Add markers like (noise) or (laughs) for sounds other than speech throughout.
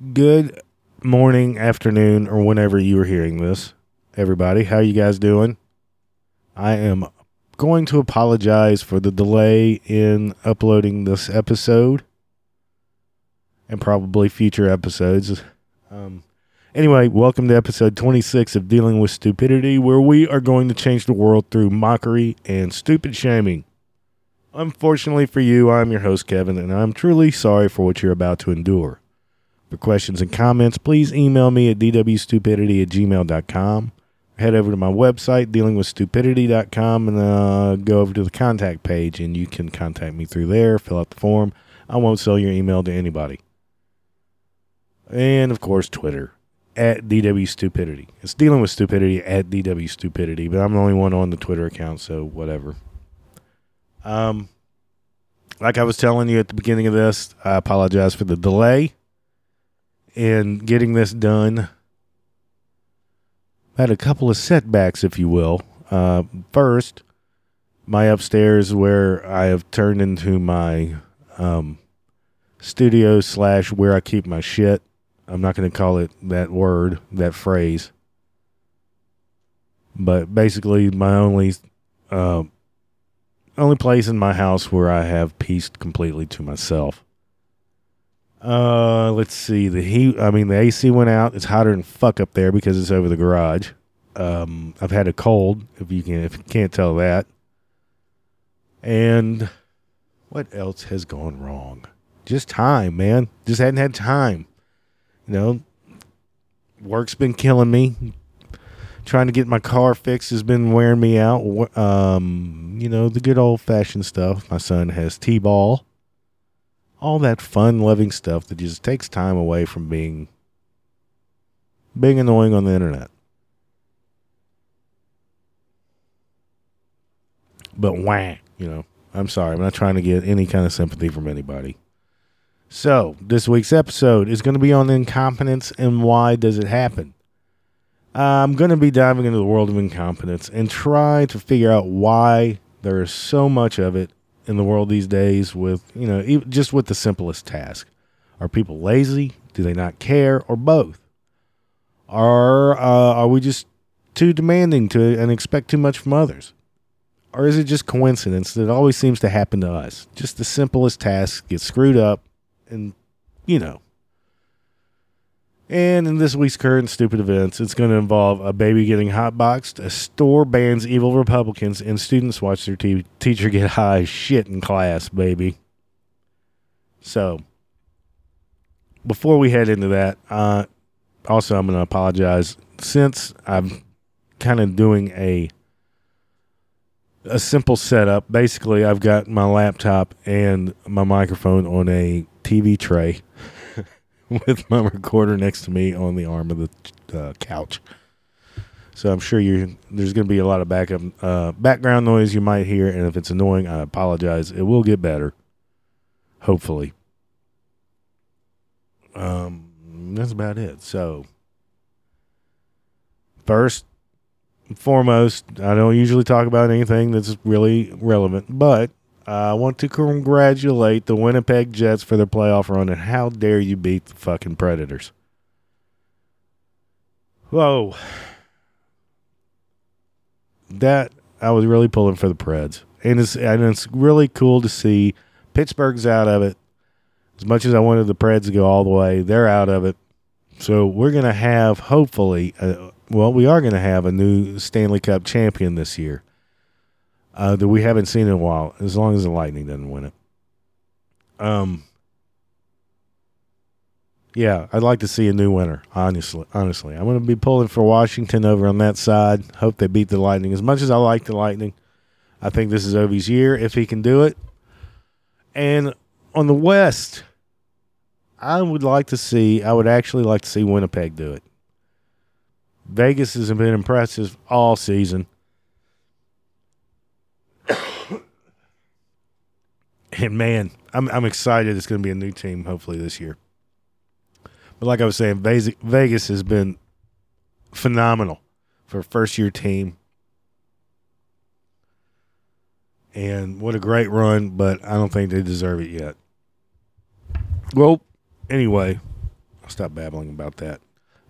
good morning, afternoon, or whenever you are hearing this. Everybody, how you guys doing? I am going to apologize for the delay in uploading this episode and probably future episodes. Um, anyway, welcome to episode 26 of Dealing with Stupidity, where we are going to change the world through mockery and stupid shaming. Unfortunately for you, I'm your host, Kevin, and I'm truly sorry for what you're about to endure. For questions and comments, please email me at dwstupidity at gmail.com. Head over to my website, dealingwithstupidity.com, and uh, go over to the contact page, and you can contact me through there, fill out the form. I won't sell your email to anybody. And, of course, Twitter at dwstupidity. It's dealing with stupidity at dwstupidity, but I'm the only one on the Twitter account, so whatever. Um, like I was telling you at the beginning of this, I apologize for the delay in getting this done. I had a couple of setbacks, if you will. Uh, first, my upstairs, where I have turned into my um, studio slash where I keep my shit. I'm not going to call it that word, that phrase. But basically, my only uh, only place in my house where I have peace completely to myself. Uh, let's see. The heat. I mean, the AC went out. It's hotter than fuck up there because it's over the garage. Um, I've had a cold. If you can, if you can't tell that. And what else has gone wrong? Just time, man. Just hadn't had time. You know, work's been killing me. Trying to get my car fixed has been wearing me out. Um, you know, the good old fashioned stuff. My son has T ball all that fun loving stuff that just takes time away from being being annoying on the internet. But wah, you know, I'm sorry. I'm not trying to get any kind of sympathy from anybody. So, this week's episode is going to be on incompetence and why does it happen? I'm going to be diving into the world of incompetence and try to figure out why there is so much of it in the world these days with, you know, just with the simplest task. Are people lazy? Do they not care? Or both? Are, uh, are we just too demanding to and expect too much from others? Or is it just coincidence that always seems to happen to us? Just the simplest tasks get screwed up and, you know, and in this week's current stupid events, it's going to involve a baby getting hotboxed, a store bans evil Republicans, and students watch their teacher get high shit in class, baby. So, before we head into that, uh, also I'm going to apologize since I'm kind of doing a a simple setup. Basically, I've got my laptop and my microphone on a TV tray (laughs) with my recorder next to me on the arm of the uh, couch. So I'm sure you there's going to be a lot of backup uh, background noise you might hear, and if it's annoying, I apologize. It will get better, hopefully. Um, that's about it. So first foremost, I don't usually talk about anything that's really relevant, but I want to congratulate the Winnipeg Jets for their playoff run, and how dare you beat the fucking Predators? Whoa. That, I was really pulling for the Preds. And it's, and it's really cool to see Pittsburgh's out of it. As much as I wanted the Preds to go all the way, they're out of it. So we're going to have, hopefully, uh, well, we are going to have a new Stanley Cup champion this year uh, that we haven't seen in a while, as long as the Lightning doesn't win it. Um, yeah, I'd like to see a new winner. Honestly, honestly, I'm going to be pulling for Washington over on that side. Hope they beat the Lightning. As much as I like the Lightning, I think this is Ovi's year if he can do it. And on the West, I would like to see. I would actually like to see Winnipeg do it. Vegas has been impressive all season. (coughs) and man, I'm I'm excited. It's going to be a new team hopefully this year. But like I was saying, Vegas has been phenomenal for a first year team. And what a great run, but I don't think they deserve it yet. Well, anyway, I'll stop babbling about that.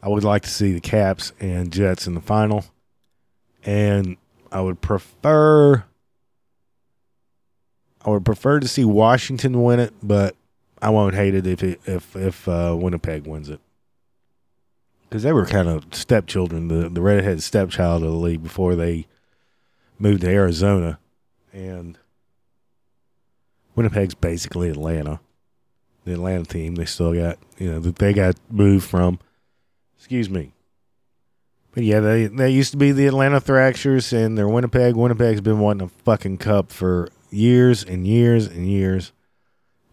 I would like to see the Caps and Jets in the final, and I would prefer. I would prefer to see Washington win it, but I won't hate it if it, if if uh, Winnipeg wins it because they were kind of stepchildren, the the redhead stepchild of the league before they moved to Arizona, and Winnipeg's basically Atlanta, the Atlanta team. They still got you know that they got moved from. Excuse me. But yeah, they they used to be the Atlanta Thrashers, and they're Winnipeg. Winnipeg's been wanting a fucking cup for years and years and years.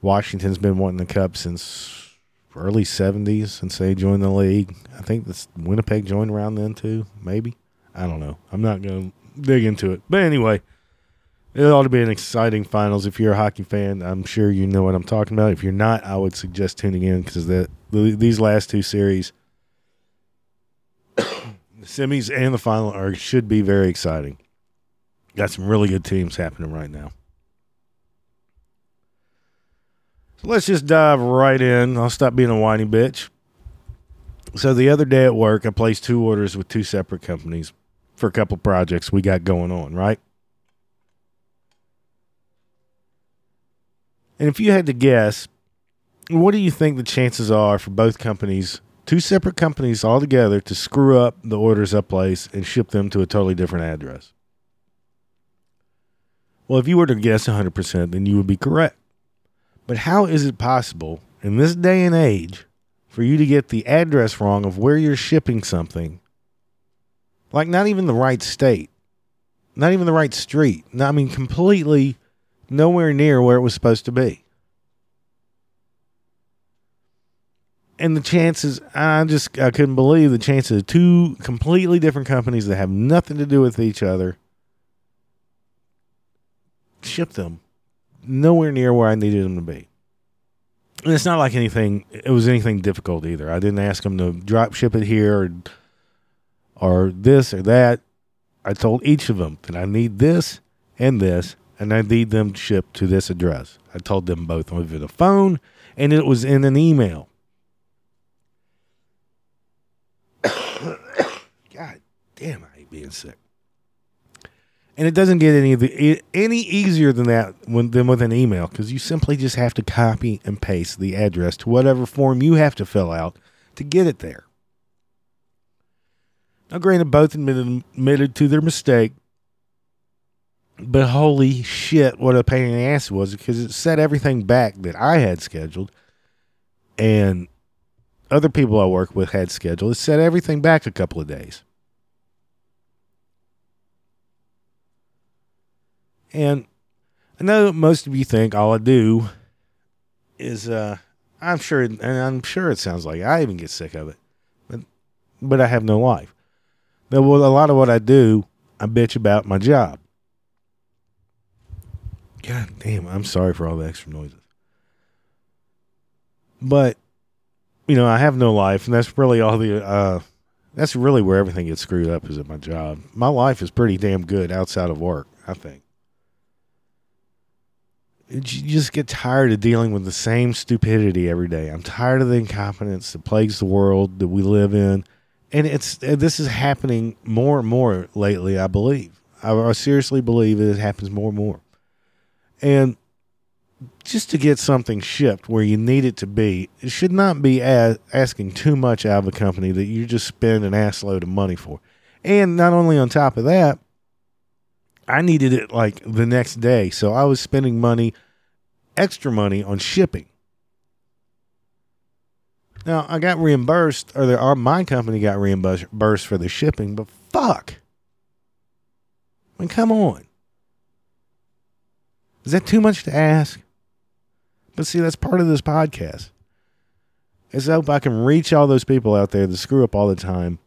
Washington's been wanting the cup since early 70s since they joined the league. I think this Winnipeg joined around then too, maybe. I don't know. I'm not going to dig into it. But anyway, it ought to be an exciting finals. If you're a hockey fan, I'm sure you know what I'm talking about. If you're not, I would suggest tuning in because the, these last two series, (coughs) the semis and the final, are should be very exciting. Got some really good teams happening right now. So let's just dive right in. I'll stop being a whiny bitch. So the other day at work, I placed two orders with two separate companies for a couple projects we got going on, right? And if you had to guess, what do you think the chances are for both companies, two separate companies all together, to screw up the orders I place and ship them to a totally different address? Well, if you were to guess 100%, then you would be correct. But how is it possible in this day and age for you to get the address wrong of where you're shipping something? Like, not even the right state, not even the right street. I mean, completely nowhere near where it was supposed to be. And the chances, I just, I couldn't believe the chances of two completely different companies that have nothing to do with each other ship them nowhere near where I needed them to be. And it's not like anything, it was anything difficult either. I didn't ask them to drop ship it here or, or this or that. I told each of them that I need this and this, and I need them shipped to this address. I told them both over the phone, and it was in an email. (coughs) God damn, I hate being sick and it doesn't get any the, any easier than that when, than with an email because you simply just have to copy and paste the address to whatever form you have to fill out to get it there. Now, granted, both admitted, admitted to their mistake, but holy shit, what a pain in the ass it was because it set everything back that I had scheduled and other people I work with had scheduled. It set everything back a couple of days. And I know most of you think all I do is uh I'm sure and I'm sure it sounds like I even get sick of it. But but I have no life. Now, well, a lot of what I do, I bitch about my job. God damn, I'm sorry for all the extra noises. But you know, I have no life, and that's really all the uh that's really where everything gets screwed up is at my job. My life is pretty damn good outside of work, I think you just get tired of dealing with the same stupidity every day. I'm tired of the incompetence that plagues the world that we live in, and it's uh, this is happening more and more lately. I believe. I, I seriously believe it happens more and more, and just to get something shipped where you need it to be, it should not be as, asking too much out of a company that you just spend an assload of money for. And not only on top of that, I needed it like the next day. So I was spending money, extra money on shipping. Now I got reimbursed, or, the, or my company got reimbursed for the shipping, but fuck. I mean, come on. Is that too much to ask? But see, that's part of this podcast. Is I hope I can reach all those people out there that screw up all the time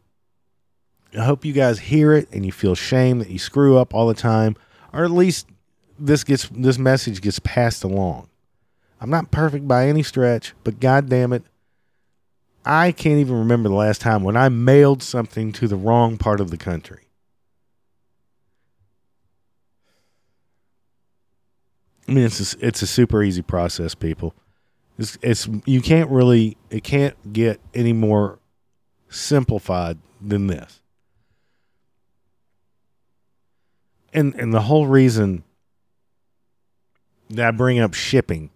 I hope you guys hear it and you feel shame that you screw up all the time, or at least this gets this message gets passed along. I'm not perfect by any stretch, but god damn it, I can't even remember the last time when I mailed something to the wrong part of the country. I mean, it's a, it's a super easy process, people. It's, it's you can't really it can't get any more simplified than this. And and the whole reason that I bring up shipping,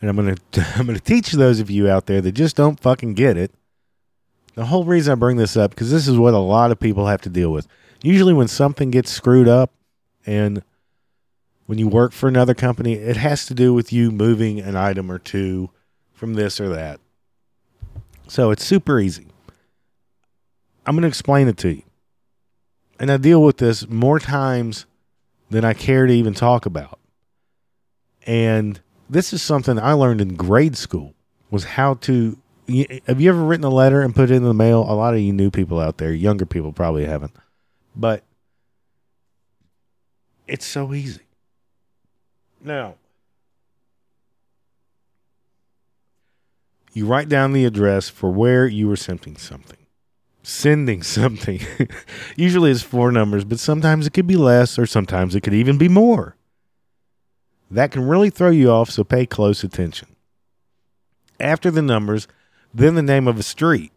and I'm gonna (laughs) I'm gonna teach those of you out there that just don't fucking get it. The whole reason I bring this up because this is what a lot of people have to deal with. Usually, when something gets screwed up, and when you work for another company, it has to do with you moving an item or two from this or that. So it's super easy. I'm going to explain it to you. And I deal with this more times than I care to even talk about. And this is something I learned in grade school was how to have you ever written a letter and put it in the mail? A lot of you new people out there, younger people probably haven't. But it's so easy. Now, you write down the address for where you were sending something. Sending (laughs) something. Usually it's four numbers, but sometimes it could be less or sometimes it could even be more. That can really throw you off, so pay close attention. After the numbers, then the name of a street.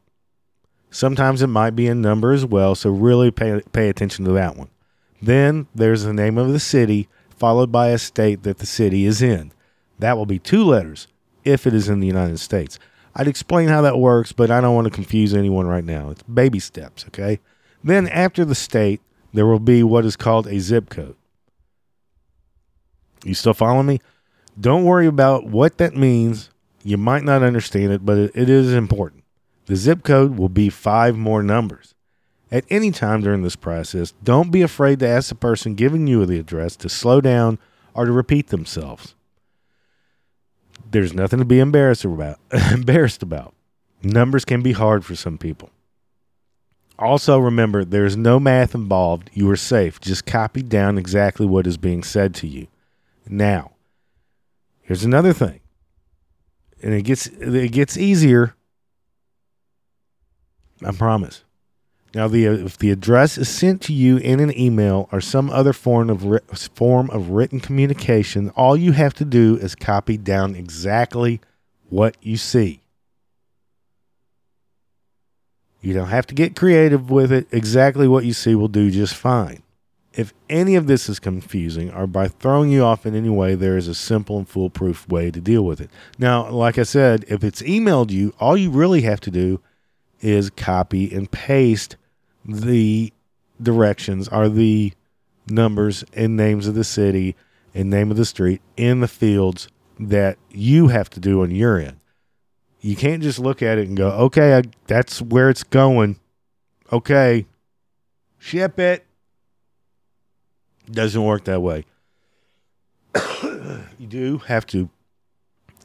Sometimes it might be a number as well, so really pay, pay attention to that one. Then there's the name of the city, followed by a state that the city is in. That will be two letters if it is in the United States. I'd explain how that works, but I don't want to confuse anyone right now. It's baby steps, okay? Then after the state, there will be what is called a zip code. You still following me? Don't worry about what that means. You might not understand it, but it, is important. The zip code will be five more numbers. At any time during this process, don't be afraid to ask the person giving you the address to slow down or to repeat themselves. There's nothing to be embarrassed about. (laughs) embarrassed about. Numbers can be hard for some people. Also, remember there's no math involved. You are safe. Just copy down exactly what is being said to you. Now, here's another thing. And it gets it gets easier. I promise. Now, the uh, if the address is sent to you in an email or some other form of ri- form of written communication, all you have to do is copy down exactly what you see. You don't have to get creative with it. Exactly what you see will do just fine. If any of this is confusing or by throwing you off in any way, there is a simple and foolproof way to deal with it. Now, like I said, if it's emailed you, all you really have to do is copy and paste the directions are the numbers and names of the city and name of the street in the fields that you have to do on your end. You can't just look at it and go, okay, I, that's where it's going. Okay, ship it. Doesn't work that way. (coughs) you do have to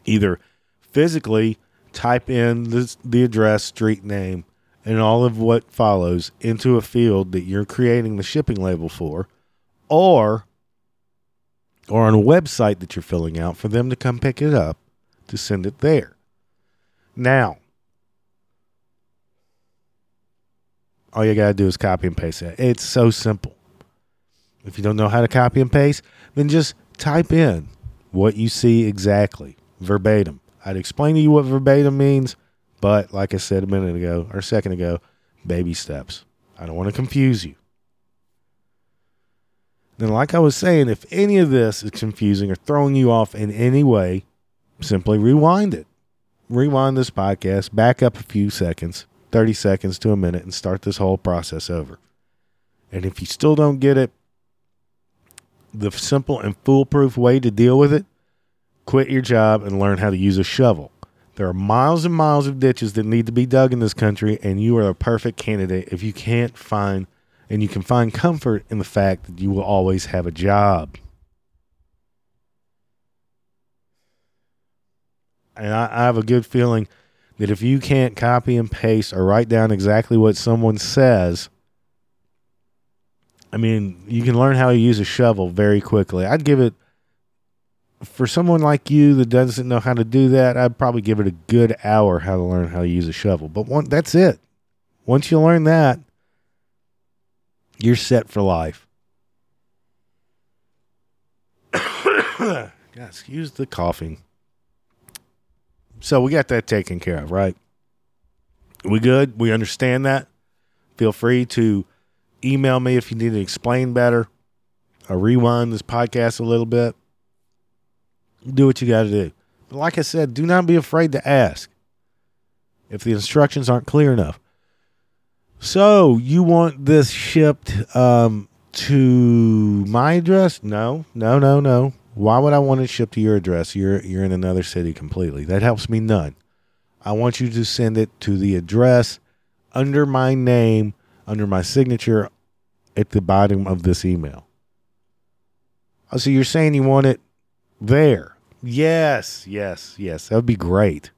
either physically type in the, the address, street name, and all of what follows into a field that you're creating the shipping label for, or or on a website that you're filling out for them to come pick it up to send it there. Now, all you got to do is copy and paste it. It's so simple. If you don't know how to copy and paste, then just type in what you see exactly, verbatim. I'd explain to you what verbatim means, but like I said a minute ago or a second ago, baby steps. I don't want to confuse you. Then, like I was saying, if any of this is confusing or throwing you off in any way, simply rewind it. Rewind this podcast, back up a few seconds, 30 seconds to a minute, and start this whole process over. And if you still don't get it, the simple and foolproof way to deal with it quit your job and learn how to use a shovel. There are miles and miles of ditches that need to be dug in this country, and you are a perfect candidate if you can't find and you can find comfort in the fact that you will always have a job. And I, I have a good feeling that if you can't copy and paste or write down exactly what someone says, I mean, you can learn how to use a shovel very quickly. I'd give it for someone like you that doesn't know how to do that, I'd probably give it a good hour how to learn how to use a shovel. But one, that's it. Once you learn that, you're set for life. (coughs) God, excuse the coughing. So we got that taken care of, right? We good? We understand that? Feel free to email me if you need to explain better or rewind this podcast a little bit. Do what you got to do. But like I said, do not be afraid to ask if the instructions aren't clear enough. So you want this shipped um, to my address? No, no, no, no. Why would I want it shipped to your address? You're you're in another city completely. That helps me none. I want you to send it to the address under my name, under my signature at the bottom of this email. Oh, so you're saying you want it there? Yes, yes, yes. That would be great.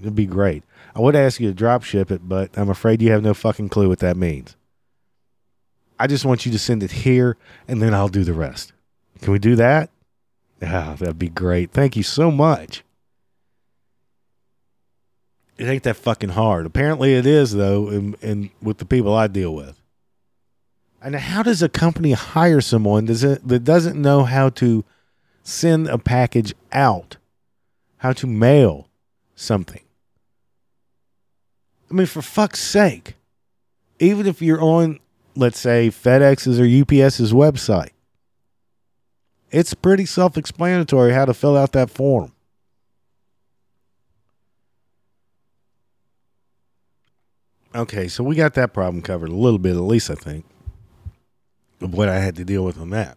It'd be great. I would ask you to drop ship it, but I'm afraid you have no fucking clue what that means. I just want you to send it here and then I'll do the rest. Can we do that? Ah, that'd be great. Thank you so much. It ain't that fucking hard. Apparently it is though, and, and with the people I deal with. And how does a company hire someone that doesn't know how to send a package out, how to mail something? I mean, for fuck's sake, even if you're on, let's say, FedEx's or UPS's website, it's pretty self explanatory how to fill out that form. Okay, so we got that problem covered a little bit, at least I think, of what I had to deal with on that.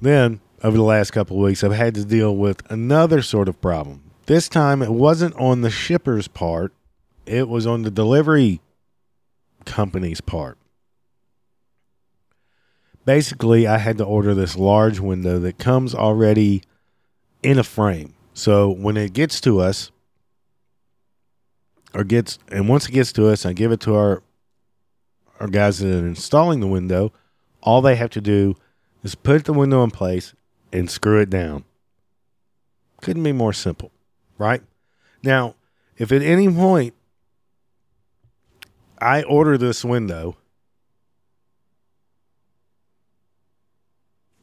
Then, over the last couple of weeks, I've had to deal with another sort of problem. This time, it wasn't on the shipper's part, it was on the delivery company's part. Basically, I had to order this large window that comes already in a frame. So when it gets to us, or gets, and once it gets to us, I give it to our our guys that are installing the window. All they have to do is put the window in place and screw it down. Couldn't be more simple, right? Now, if at any point I order this window,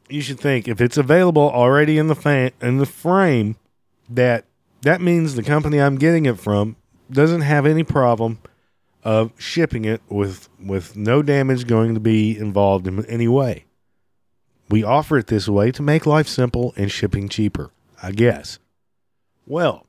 you should think if it's available already in the fan in the frame, that that means the company I'm getting it from doesn't have any problem of shipping it with with no damage going to be involved in any way. We offer it this way to make life simple and shipping cheaper, I guess. Well,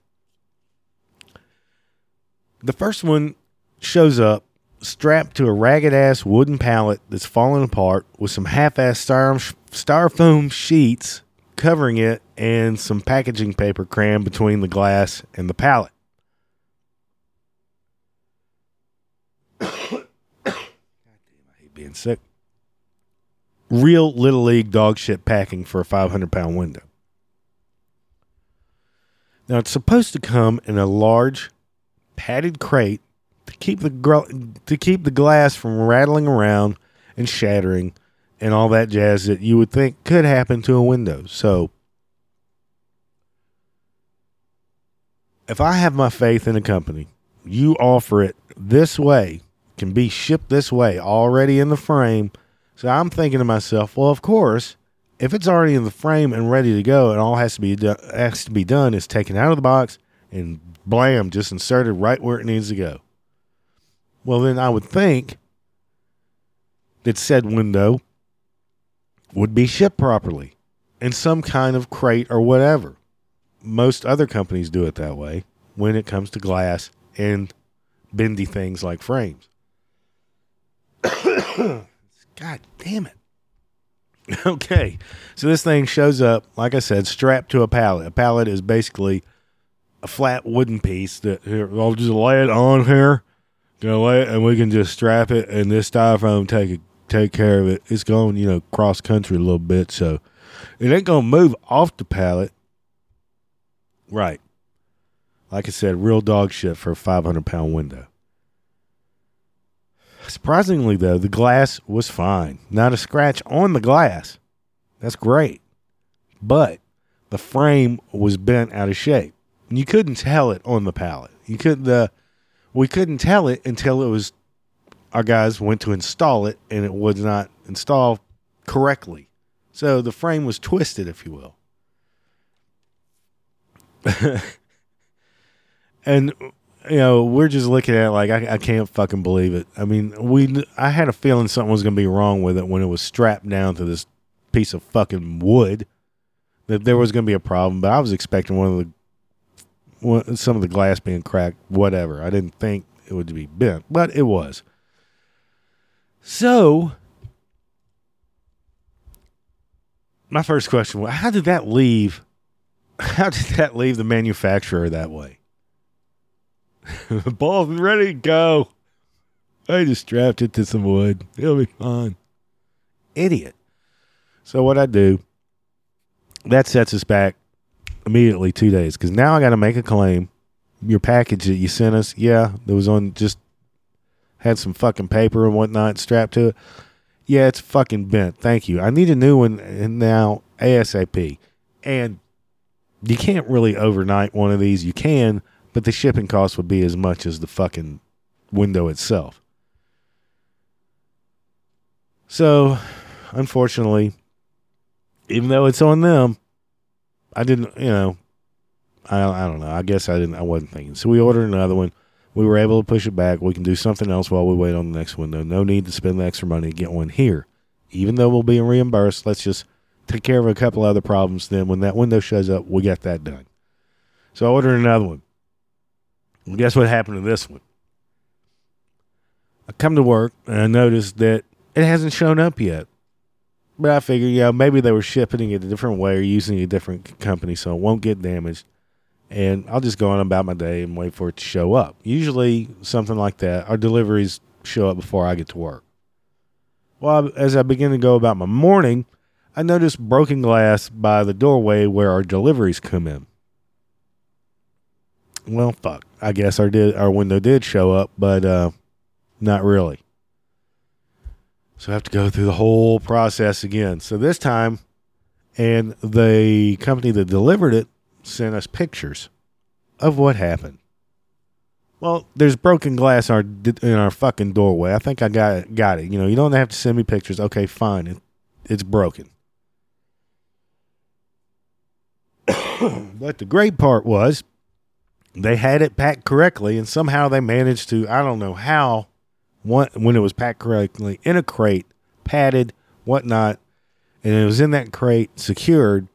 the first one shows up strapped to a ragged ass wooden pallet that's falling apart with some half ass styrofoam sheets covering it and some packaging paper crammed between the glass and the pallet. (coughs) (coughs) God damn, I hate being sick. Real little league dog shit packing for a 500 pound window. Now it's supposed to come in a large padded crate to keep the gr- to keep the glass from rattling around and shattering and all that jazz that you would think could happen to a window. So if I have my faith in a company, you offer it this way, can be shipped this way, already in the frame. So I'm thinking to myself, well, of course, if it's already in the frame and ready to go, and all has to be do- has to be done is taken out of the box and blam, just inserted right where it needs to go. Well, then I would think that said window would be shipped properly in some kind of crate or whatever. Most other companies do it that way when it comes to glass and bendy things like frames. (coughs) (coughs) (coughs) God damn it. (laughs) Okay. So this thing shows up, like I said, strapped to a pallet. A pallet is basically a flat wooden piece that here, I'll just lay it on here you know what? And we can just strap it, and this styrofoam take it, take care of it. It's going, you know, cross country a little bit, so it ain't gonna move off the pallet. Right. Like I said, real dog shit for a 500 pound window. Surprisingly, though, the glass was fine. Not a scratch on the glass. That's great. But the frame was bent out of shape. You couldn't tell it on the pallet. You couldn't, the, we couldn't tell it until it was our guys went to install it and it was not installed correctly. So the frame was twisted, if you will. (laughs) and you know we're just looking at it like I, I can't fucking believe it. I mean, we I had a feeling something was going to be wrong with it when it was strapped down to this piece of fucking wood. That there was going to be a problem, but I was expecting one of the one, some of the glass being cracked. Whatever. I didn't think it would be bent, but it was. So my first question was how did that leave (laughs) how did that leave the manufacturer that way (laughs) ball's ready to go i just strapped it to some wood it'll be fine idiot so what i do that sets us back immediately two days because now i got to make a claim your package that you sent us yeah there was on just had some fucking paper and whatnot strapped to it yeah, it's fucking bent. Thank you. I need a new one and now ASAP. And you can't really overnight one of these. You can, but the shipping cost would be as much as the fucking window itself. So, unfortunately, even though it's on them, I didn't, you know, I, I don't know. I guess I didn't, I wasn't thinking. So we ordered another one. We were able to push it back. We can do something else while we wait on the next window. No need to spend the extra money to get one here. Even though we'll be reimbursed, let's just take care of a couple other problems. Then when that window shows up, we get that done. So I ordered another one. Guess what happened to this one? I come to work and I notice that it hasn't shown up yet. But I figure, you know, maybe they were shipping it a different way or using a different company so it won't get damaged and I'll just go on about my day and wait for it to show up. Usually, something like that, our deliveries show up before I get to work. Well, as I begin to go about my morning, I notice broken glass by the doorway where our deliveries come in. Well, fuck. I guess our did our window did show up, but uh, not really. So I have to go through the whole process again. So this time, and the company that delivered it sent us pictures of what happened. Well, there's broken glass in our in our fucking doorway. I think I got it, got it. You know, you don't have to send me pictures. Okay, fine. It, it's broken. (coughs) but the great part was they had it packed correctly, and somehow they managed to. I don't know how. One, when it was packed correctly in a crate, padded, whatnot, and it was in that crate, secured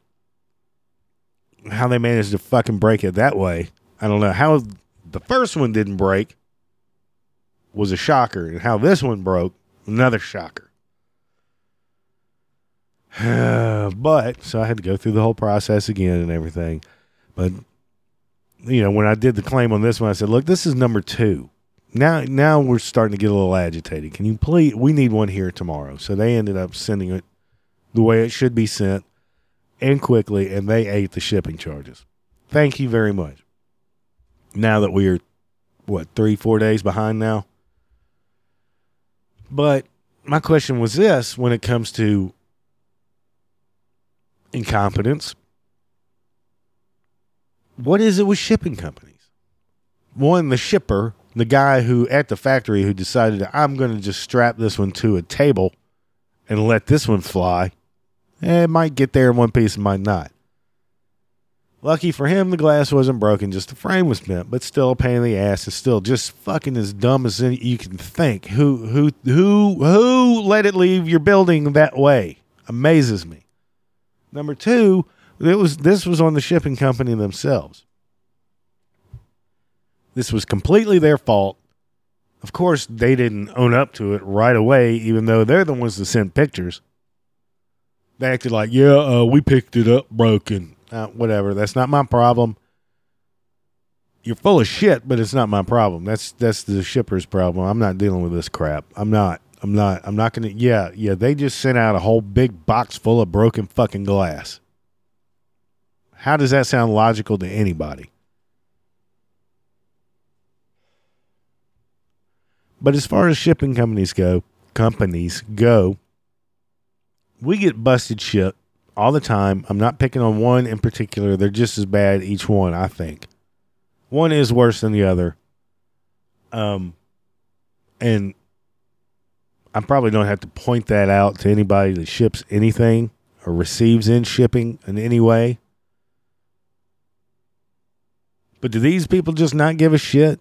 how they managed to fucking break it that way. I don't know how the first one didn't break was a shocker, and how this one broke another shocker. (sighs) but so I had to go through the whole process again and everything. But you know, when I did the claim on this one, I said, "Look, this is number two. Now, now we're starting to get a little agitated. Can you please? We need one here tomorrow." So they ended up sending it the way it should be sent and quickly, and they ate the shipping charges. Thank you very much. Now that we're, what, three, four days behind now? But my question was this when it comes to incompetence what is it with shipping companies? One, the shipper, the guy who at the factory who decided I'm going to just strap this one to a table and let this one fly Eh, it might get there in one piece, it might not. Lucky for him, the glass wasn't broken, just the frame was bent, but still a pain in the ass and still just fucking as dumb as you can think. Who who who who let it leave your building that way? Amazes me. Number two, it was this was on the shipping company themselves. This was completely their fault. Of course, they didn't own up to it right away, even though they're the ones that sent pictures. They acted like, yeah, uh, we picked it up broken. Uh, whatever. That's not my problem. You're full of shit, but it's not my problem. That's that's the shipper's problem. I'm not dealing with this crap. I'm not. I'm not. I'm not gonna. Yeah, yeah. They just sent out a whole big box full of broken fucking glass. How does that sound logical to anybody? But as far as shipping companies go, companies go, we get busted shit all the time. I'm not picking on one in particular. They're just as bad each one, I think. One is worse than the other. Um and I probably don't have to point that out to anybody that ships anything or receives in shipping in any way. But do these people just not give a shit?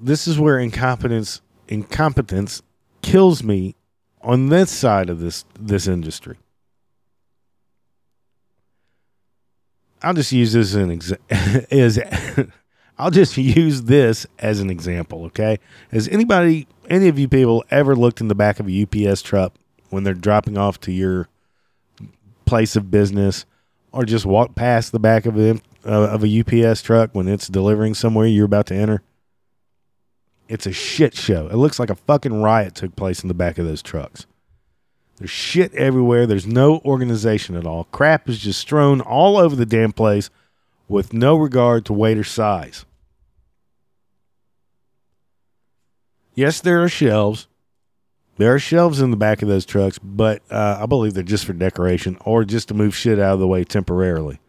This is where incompetence incompetence kills me on this side of this this industry. I'll just use this as an exa- (laughs) as (laughs) I'll just use this as an example, okay? Has anybody any of you people ever looked in the back of a UPS truck when they're dropping off to your place of business or just walk past the back of a, uh, of a UPS truck when it's delivering somewhere you're about to enter? It's a shit show. It looks like a fucking riot took place in the back of those trucks. There's shit everywhere. There's no organization at all. Crap is just strewn all over the damn place with no regard to weight or size. Yes, there are shelves. There are shelves in the back of those trucks, but uh, I believe they're just for decoration or just to move shit out of the way temporarily.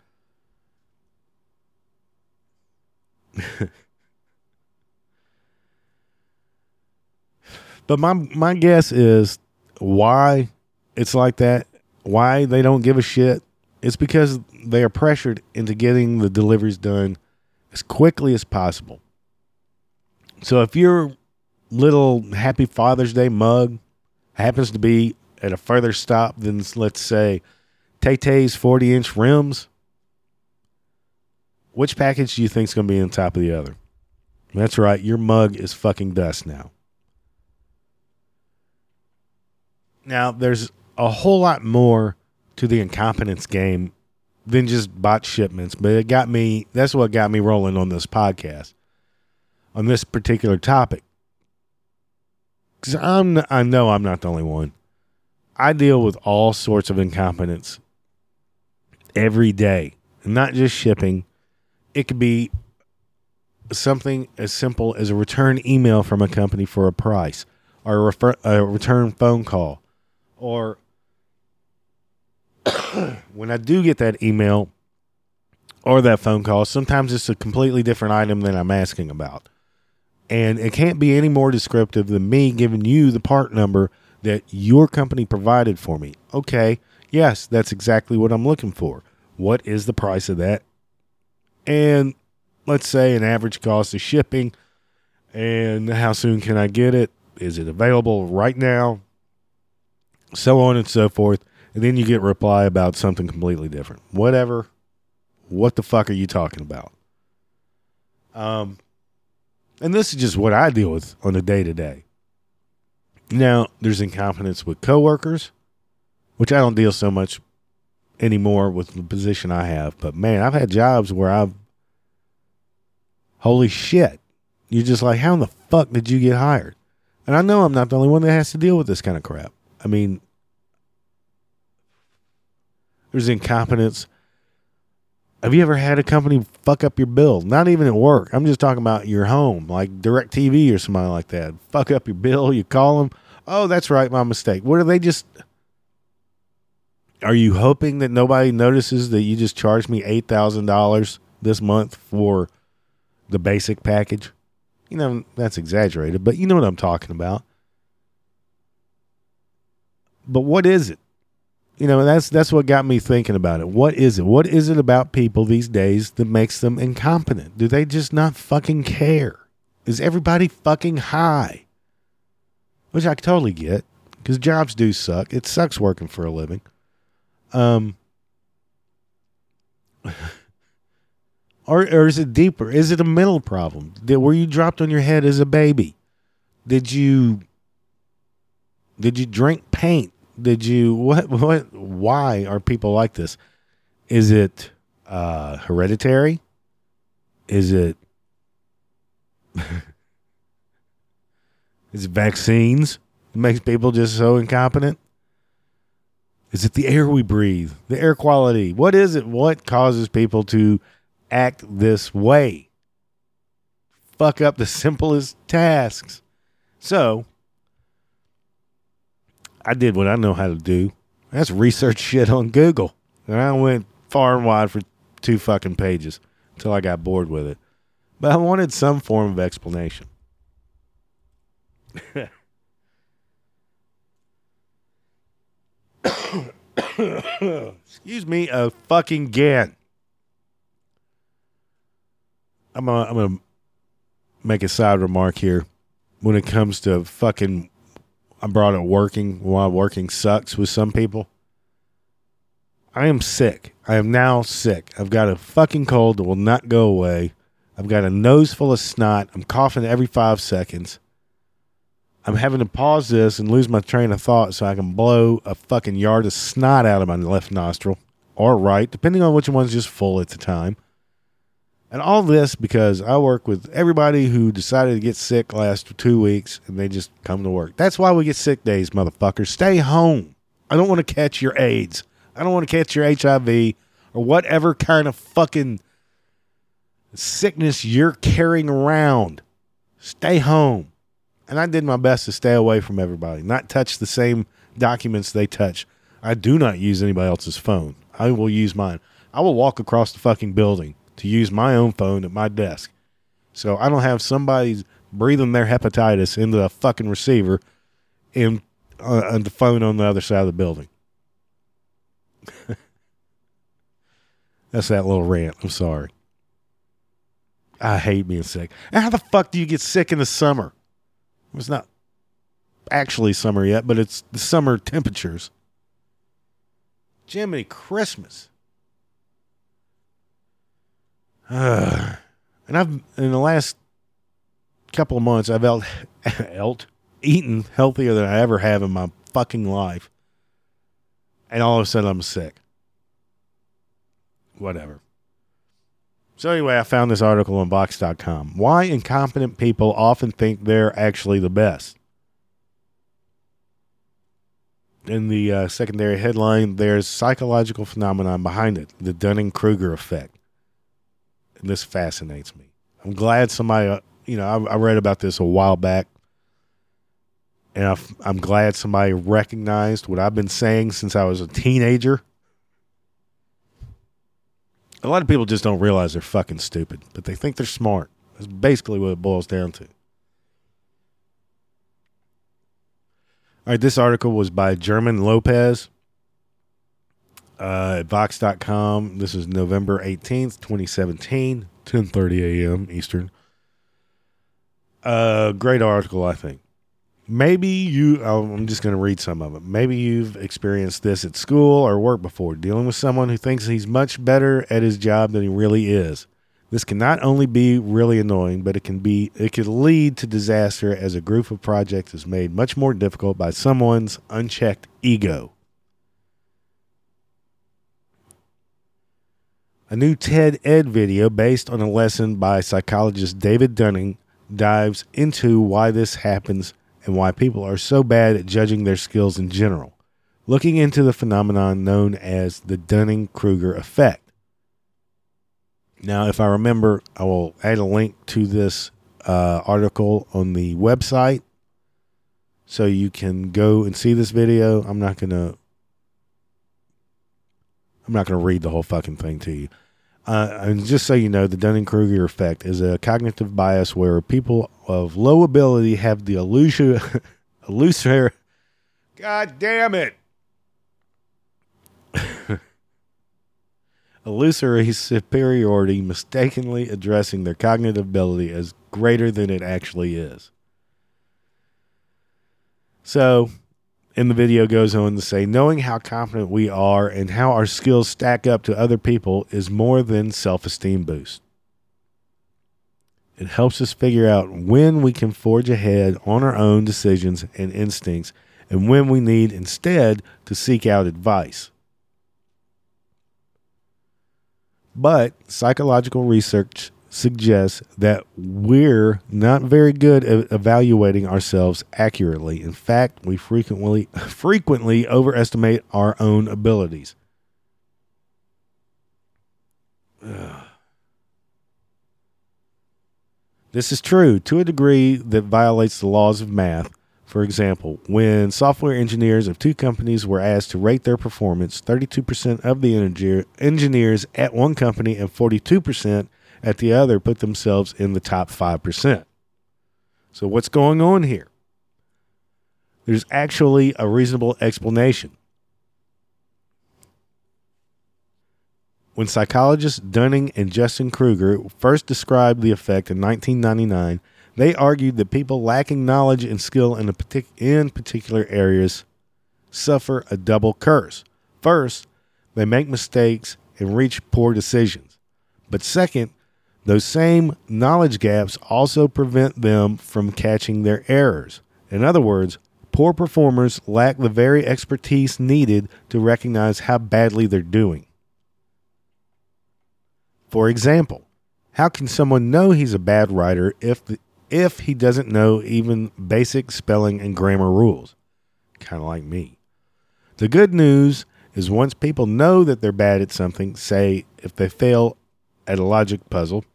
(laughs) but my my guess is why it's like that, why they don't give a shit, it's because they are pressured into getting the deliveries done as quickly as possible. So if your little Happy Father's Day mug happens to be at a further stop than, let's say, Tay Tay's 40 inch rims, which package do you think is going to be on top of the other? That's right, your mug is fucking dust now. Now, there's a whole lot more to the incompetence game than just bot shipments, but it got me, that's what got me rolling on this podcast on this particular topic. Because I'm, I know I'm not the only one. I deal with all sorts of incompetence every day, not just shipping. It could be something as simple as a return email from a company for a price, or a, refer, a return phone call, or (coughs) when I do get that email or that phone call, sometimes it's a completely different item than I'm asking about. And it can't be any more descriptive than me giving you the part number that your company provided for me. Okay, yes, that's exactly what I'm looking for. What is the price of that? And let's say an average cost of shipping. And how soon can I get it? Is it available right now? So on and so forth. And then you get reply about something completely different. Whatever. What the fuck are you talking about? Um, and this is just what I deal with on a day to day. Now, there's incompetence with coworkers, which I don't deal so much anymore with the position I have. But man, I've had jobs where I've, holy shit, you're just like, how in the fuck did you get hired? And I know I'm not the only one that has to deal with this kind of crap. I mean, there's incompetence. Have you ever had a company fuck up your bill? Not even at work. I'm just talking about your home, like DirecTV or somebody like that. Fuck up your bill. You call them. Oh, that's right, my mistake. What are they just? Are you hoping that nobody notices that you just charged me eight thousand dollars this month for the basic package? You know that's exaggerated, but you know what I'm talking about. But what is it? You know that's that's what got me thinking about it. What is it? What is it about people these days that makes them incompetent? Do they just not fucking care? Is everybody fucking high? Which i totally get because jobs do suck. It sucks working for a living. Um (laughs) or, or is it deeper? Is it a mental problem? Did, were you dropped on your head as a baby? Did you did you drink paint did you what what why are people like this? Is it uh hereditary? Is it (laughs) is it vaccines that makes people just so incompetent? Is it the air we breathe the air quality? What is it what causes people to act this way? Fuck up the (laughs) simplest tasks. So I did what I know how to do. That's research shit on Google. And I went far and wide for two fucking pages until I got bored with it. But I wanted some form of explanation. (coughs) Excuse me a fucking gan. I'm gonna, I'm gonna make a side remark here when it comes to fucking. I brought it working while working sucks with some people. I am sick. I am now sick. I've got a fucking cold that will not go away. I've got a nose full of snot. I'm coughing every five seconds. I'm having to pause this and lose my train of thought so I can blow a fucking yard of snot out of my left nostril or right, depending on which one's just full at the time. And all this because I work with everybody who decided to get sick last two weeks and they just come to work. That's why we get sick days, motherfuckers. Stay home. I don't want to catch your AIDS. I don't want to catch your HIV or whatever kind of fucking sickness you're carrying around. Stay home. And I did my best to stay away from everybody, not touch the same documents they touch. I do not use anybody else's phone. I will use mine. I will walk across the fucking building to use my own phone at my desk. So I don't have somebody breathing their hepatitis into the fucking receiver and uh, the phone on the other side of the building. (laughs) That's that little rant. I'm sorry. I hate being sick. How the fuck do you get sick in the summer? It's not actually summer yet, but it's the summer temperatures. Jiminy Christmas. Uh, (sighs) and I've in the last couple of months I've elt, (laughs) elt eaten healthier than I ever have in my fucking life. And all of a sudden I'm sick. Whatever. So anyway, I found this article on Vox.com. Why incompetent people often think they're actually the best. In the uh, secondary headline, there's psychological phenomenon behind it, the Dunning-Kruger effect. This fascinates me. I'm glad somebody, uh, you know, I, I, read about this a while back, and I, I'm glad somebody recognized what I've been saying since I was a teenager a lot of people just don't realize they're fucking stupid, but they think they're smart. That's basically what it boils down to. All right, this article was by German Lopez uh, at Vox.com. This is November 18th, 2017, 10.30 a.m. Eastern. Uh, great article, I think maybe you i'm just going to read some of it maybe you've experienced this at school or work before dealing with someone who thinks he's much better at his job than he really is this can not only be really annoying but it can be it could lead to disaster as a group of projects is made much more difficult by someone's unchecked ego a new ted ed video based on a lesson by psychologist david dunning dives into why this happens and why people are so bad at judging their skills in general, looking into the phenomenon known as the Dunning Kruger effect. Now, if I remember, I will add a link to this uh, article on the website so you can go and see this video. I'm not going to. I'm not going to read the whole fucking thing to you. Uh, and just so you know, the Dunning Kruger effect is a cognitive bias where people of low ability have the illusion, (laughs) illusory, God damn it, (laughs) illusory superiority, mistakenly addressing their cognitive ability as greater than it actually is. So, in the video goes on to say knowing how confident we are and how our skills stack up to other people is more than self-esteem boost. It helps us figure out when we can forge ahead on our own decisions and instincts and when we need instead to seek out advice. But psychological research suggests that we're not very good at evaluating ourselves accurately. In fact, we frequently (laughs) frequently overestimate our own abilities. Ugh. This is true to a degree that violates the laws of math. For example, when software engineers of two companies were asked to rate their performance, 32% of the engineers at one company and 42% at the other put themselves in the top 5%. So, what's going on here? There's actually a reasonable explanation. When psychologists Dunning and Justin Kruger first described the effect in 1999, they argued that people lacking knowledge and skill in, partic- in particular areas suffer a double curse. First, they make mistakes and reach poor decisions. But second, those same knowledge gaps also prevent them from catching their errors. In other words, poor performers lack the very expertise needed to recognize how badly they're doing. For example, how can someone know he's a bad writer if the, if he doesn't know even basic spelling and grammar rules? Kind of like me. The good news is once people know that they're bad at something, say if they fail at a logic puzzle,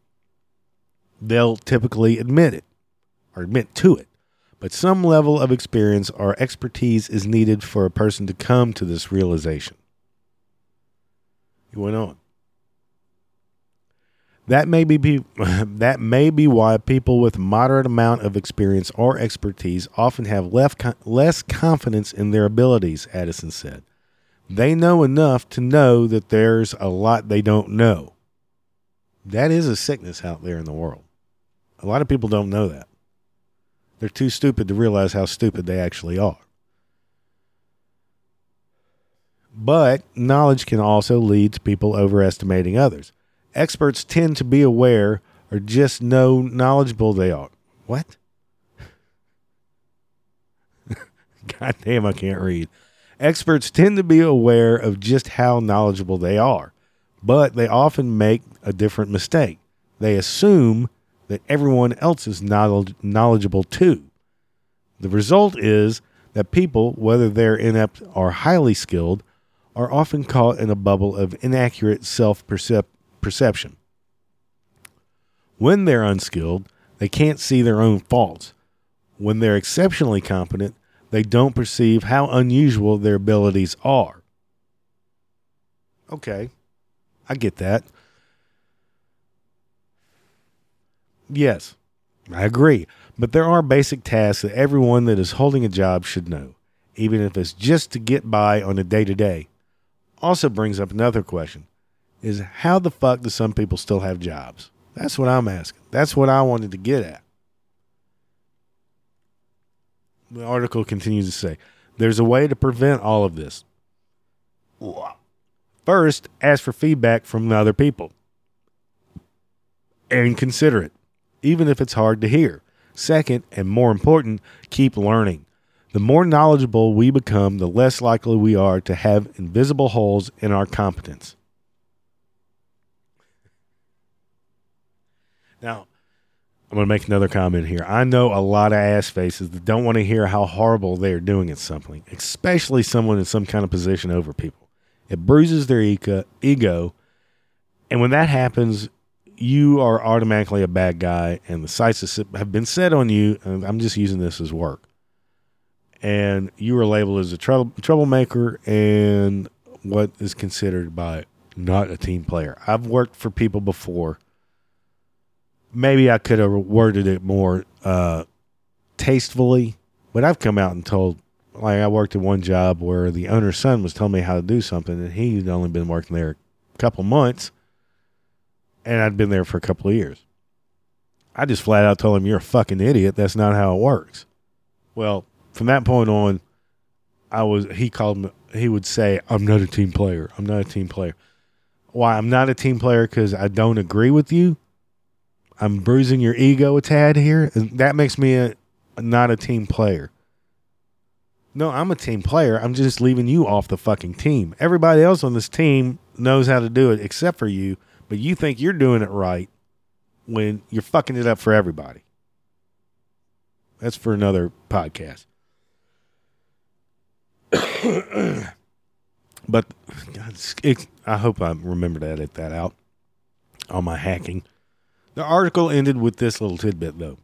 they'll typically admit it or admit to it. But some level of experience or expertise is needed for a person to come to this realization. He went on. That may be (laughs) that may be why people with moderate amount of experience or expertise often have left less confidence in their abilities, Addison said. They know enough to know that there's a lot they don't know. That is a sickness out there in the world. A lot of people don't know that. They're too stupid to realize how stupid they actually are. But knowledge can also lead to people overestimating others. Experts tend to be aware or just know knowledgeable they are. What? (laughs) God damn, I can't read. Experts tend to be aware of just how knowledgeable they are, but they often make a different mistake. They assume that everyone else is knowledgeable too. The result is that people, whether they're inept or highly skilled, are often caught in a bubble of inaccurate self perception. When they're unskilled, they can't see their own faults. When they're exceptionally competent, they don't perceive how unusual their abilities are. Okay, I get that. Yes, I agree. But there are basic tasks that everyone that is holding a job should know, even if it's just to get by on a day to day. Also brings up another question is how the fuck do some people still have jobs? That's what I'm asking. That's what I wanted to get at. The article continues to say there's a way to prevent all of this. First, ask for feedback from other people and consider it, even if it's hard to hear. Second, and more important, keep learning. The more knowledgeable we become, the less likely we are to have invisible holes in our competence. Now, I'm going to make another comment here. I know a lot of ass faces that don't want to hear how horrible they are doing at something, especially someone in some kind of position over people. It bruises their ego. And when that happens, you are automatically a bad guy, and the sights have been set on you. And I'm just using this as work. And you are labeled as a trouble, troublemaker and what is considered by not a team player. I've worked for people before maybe I could have worded it more uh, tastefully, but I've come out and told, like, I worked at one job where the owner's son was telling me how to do something, and he'd only been working there a couple months, and I'd been there for a couple of years. I just flat out told him, You're a fucking idiot. That's not how it works. Well, from that point on, I was, he called me, he would say, I'm not a team player. I'm not a team player. Why? I'm not a team player because I don't agree with you I'm bruising your ego a tad here. And That makes me a, not a team player. No, I'm a team player. I'm just leaving you off the fucking team. Everybody else on this team knows how to do it except for you, but you think you're doing it right when you're fucking it up for everybody. That's for another podcast. (coughs) but God, it, I hope I remember to edit that out on my hacking. The article ended with this little tidbit, though.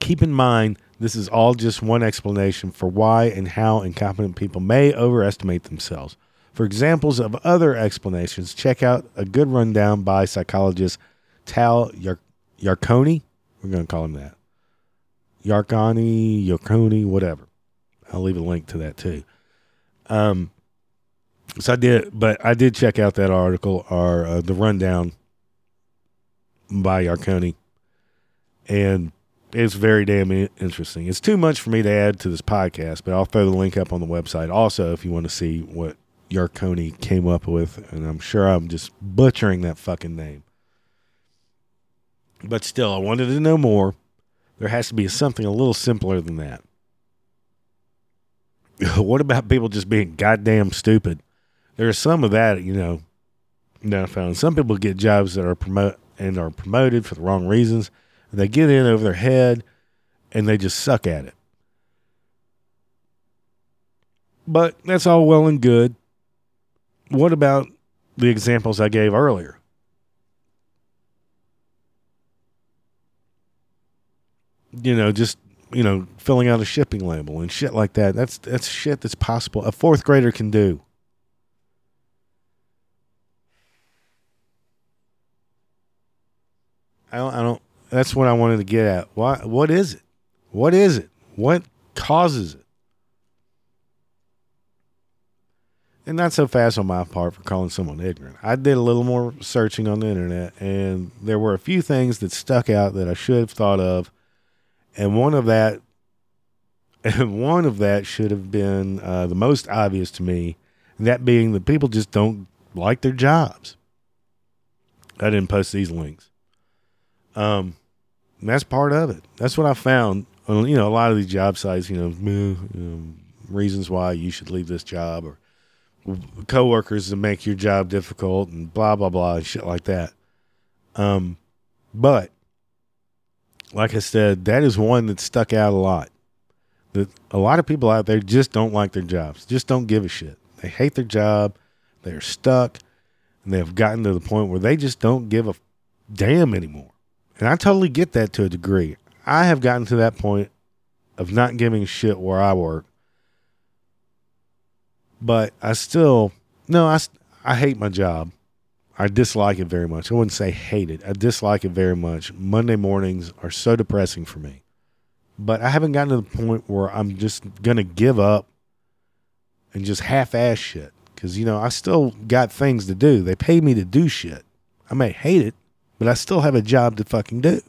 Keep in mind, this is all just one explanation for why and how incompetent people may overestimate themselves. For examples of other explanations, check out a good rundown by psychologist Tal Yar- Yarkoni. We're going to call him that. Yarkani, Yarkoni, whatever. I'll leave a link to that too. Um, So I did, but I did check out that article or uh, the rundown by Yarkoni, and it's very damn interesting. It's too much for me to add to this podcast, but I'll throw the link up on the website also if you want to see what Yarkoni came up with, and I'm sure I'm just butchering that fucking name. But still, I wanted to know more. There has to be something a little simpler than that. (laughs) what about people just being goddamn stupid? There's some of that, you know, that I found. Some people get jobs that are promote and are promoted for the wrong reasons. They get in over their head and they just suck at it. But that's all well and good. What about the examples I gave earlier? You know, just you know, filling out a shipping label and shit like that. That's that's shit that's possible. A fourth grader can do. I don't, I don't. That's what I wanted to get at. Why? What is it? What is it? What causes it? And not so fast on my part for calling someone ignorant. I did a little more searching on the internet, and there were a few things that stuck out that I should have thought of. And one of that, (laughs) and one of that should have been uh, the most obvious to me. That being that people just don't like their jobs. I didn't post these links. Um, that's part of it. That's what I found you know a lot of these job sites. You know, you know reasons why you should leave this job or coworkers to make your job difficult and blah blah blah and shit like that. Um, but like I said, that is one that stuck out a lot. That a lot of people out there just don't like their jobs, just don't give a shit. They hate their job, they're stuck, and they have gotten to the point where they just don't give a damn anymore. And I totally get that to a degree. I have gotten to that point of not giving a shit where I work. But I still, no, I, I hate my job. I dislike it very much. I wouldn't say hate it. I dislike it very much. Monday mornings are so depressing for me. But I haven't gotten to the point where I'm just going to give up and just half ass shit. Because, you know, I still got things to do. They pay me to do shit. I may hate it, but I still have a job to fucking do.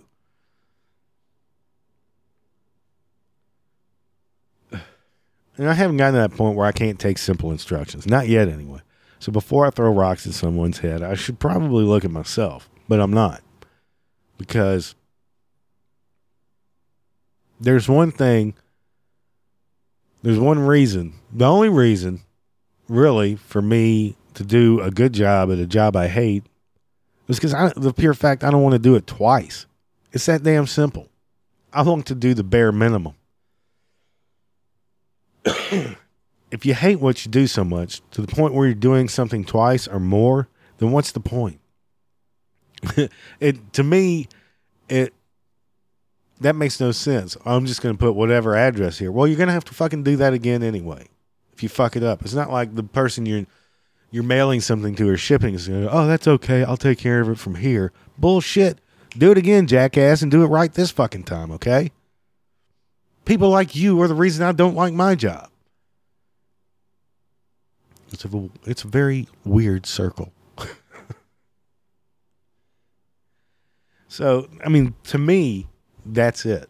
And I haven't gotten to that point where I can't take simple instructions. Not yet, anyway. So before I throw rocks at someone's head, I should probably look at myself, but I'm not. Because there's one thing, there's one reason, the only reason, really, for me to do a good job at a job I hate is because the pure fact I don't want to do it twice. It's that damn simple. I want to do the bare minimum. (coughs) if you hate what you do so much to the point where you're doing something twice or more, then what's the point? (laughs) it to me, it that makes no sense. I'm just going to put whatever address here. Well, you're going to have to fucking do that again anyway. If you fuck it up, it's not like the person you're you're mailing something to or shipping is going oh, that's okay. I'll take care of it from here. Bullshit. Do it again, jackass, and do it right this fucking time, okay? People like you are the reason I don't like my job. It's a, it's a very weird circle. (laughs) so, I mean, to me, that's it.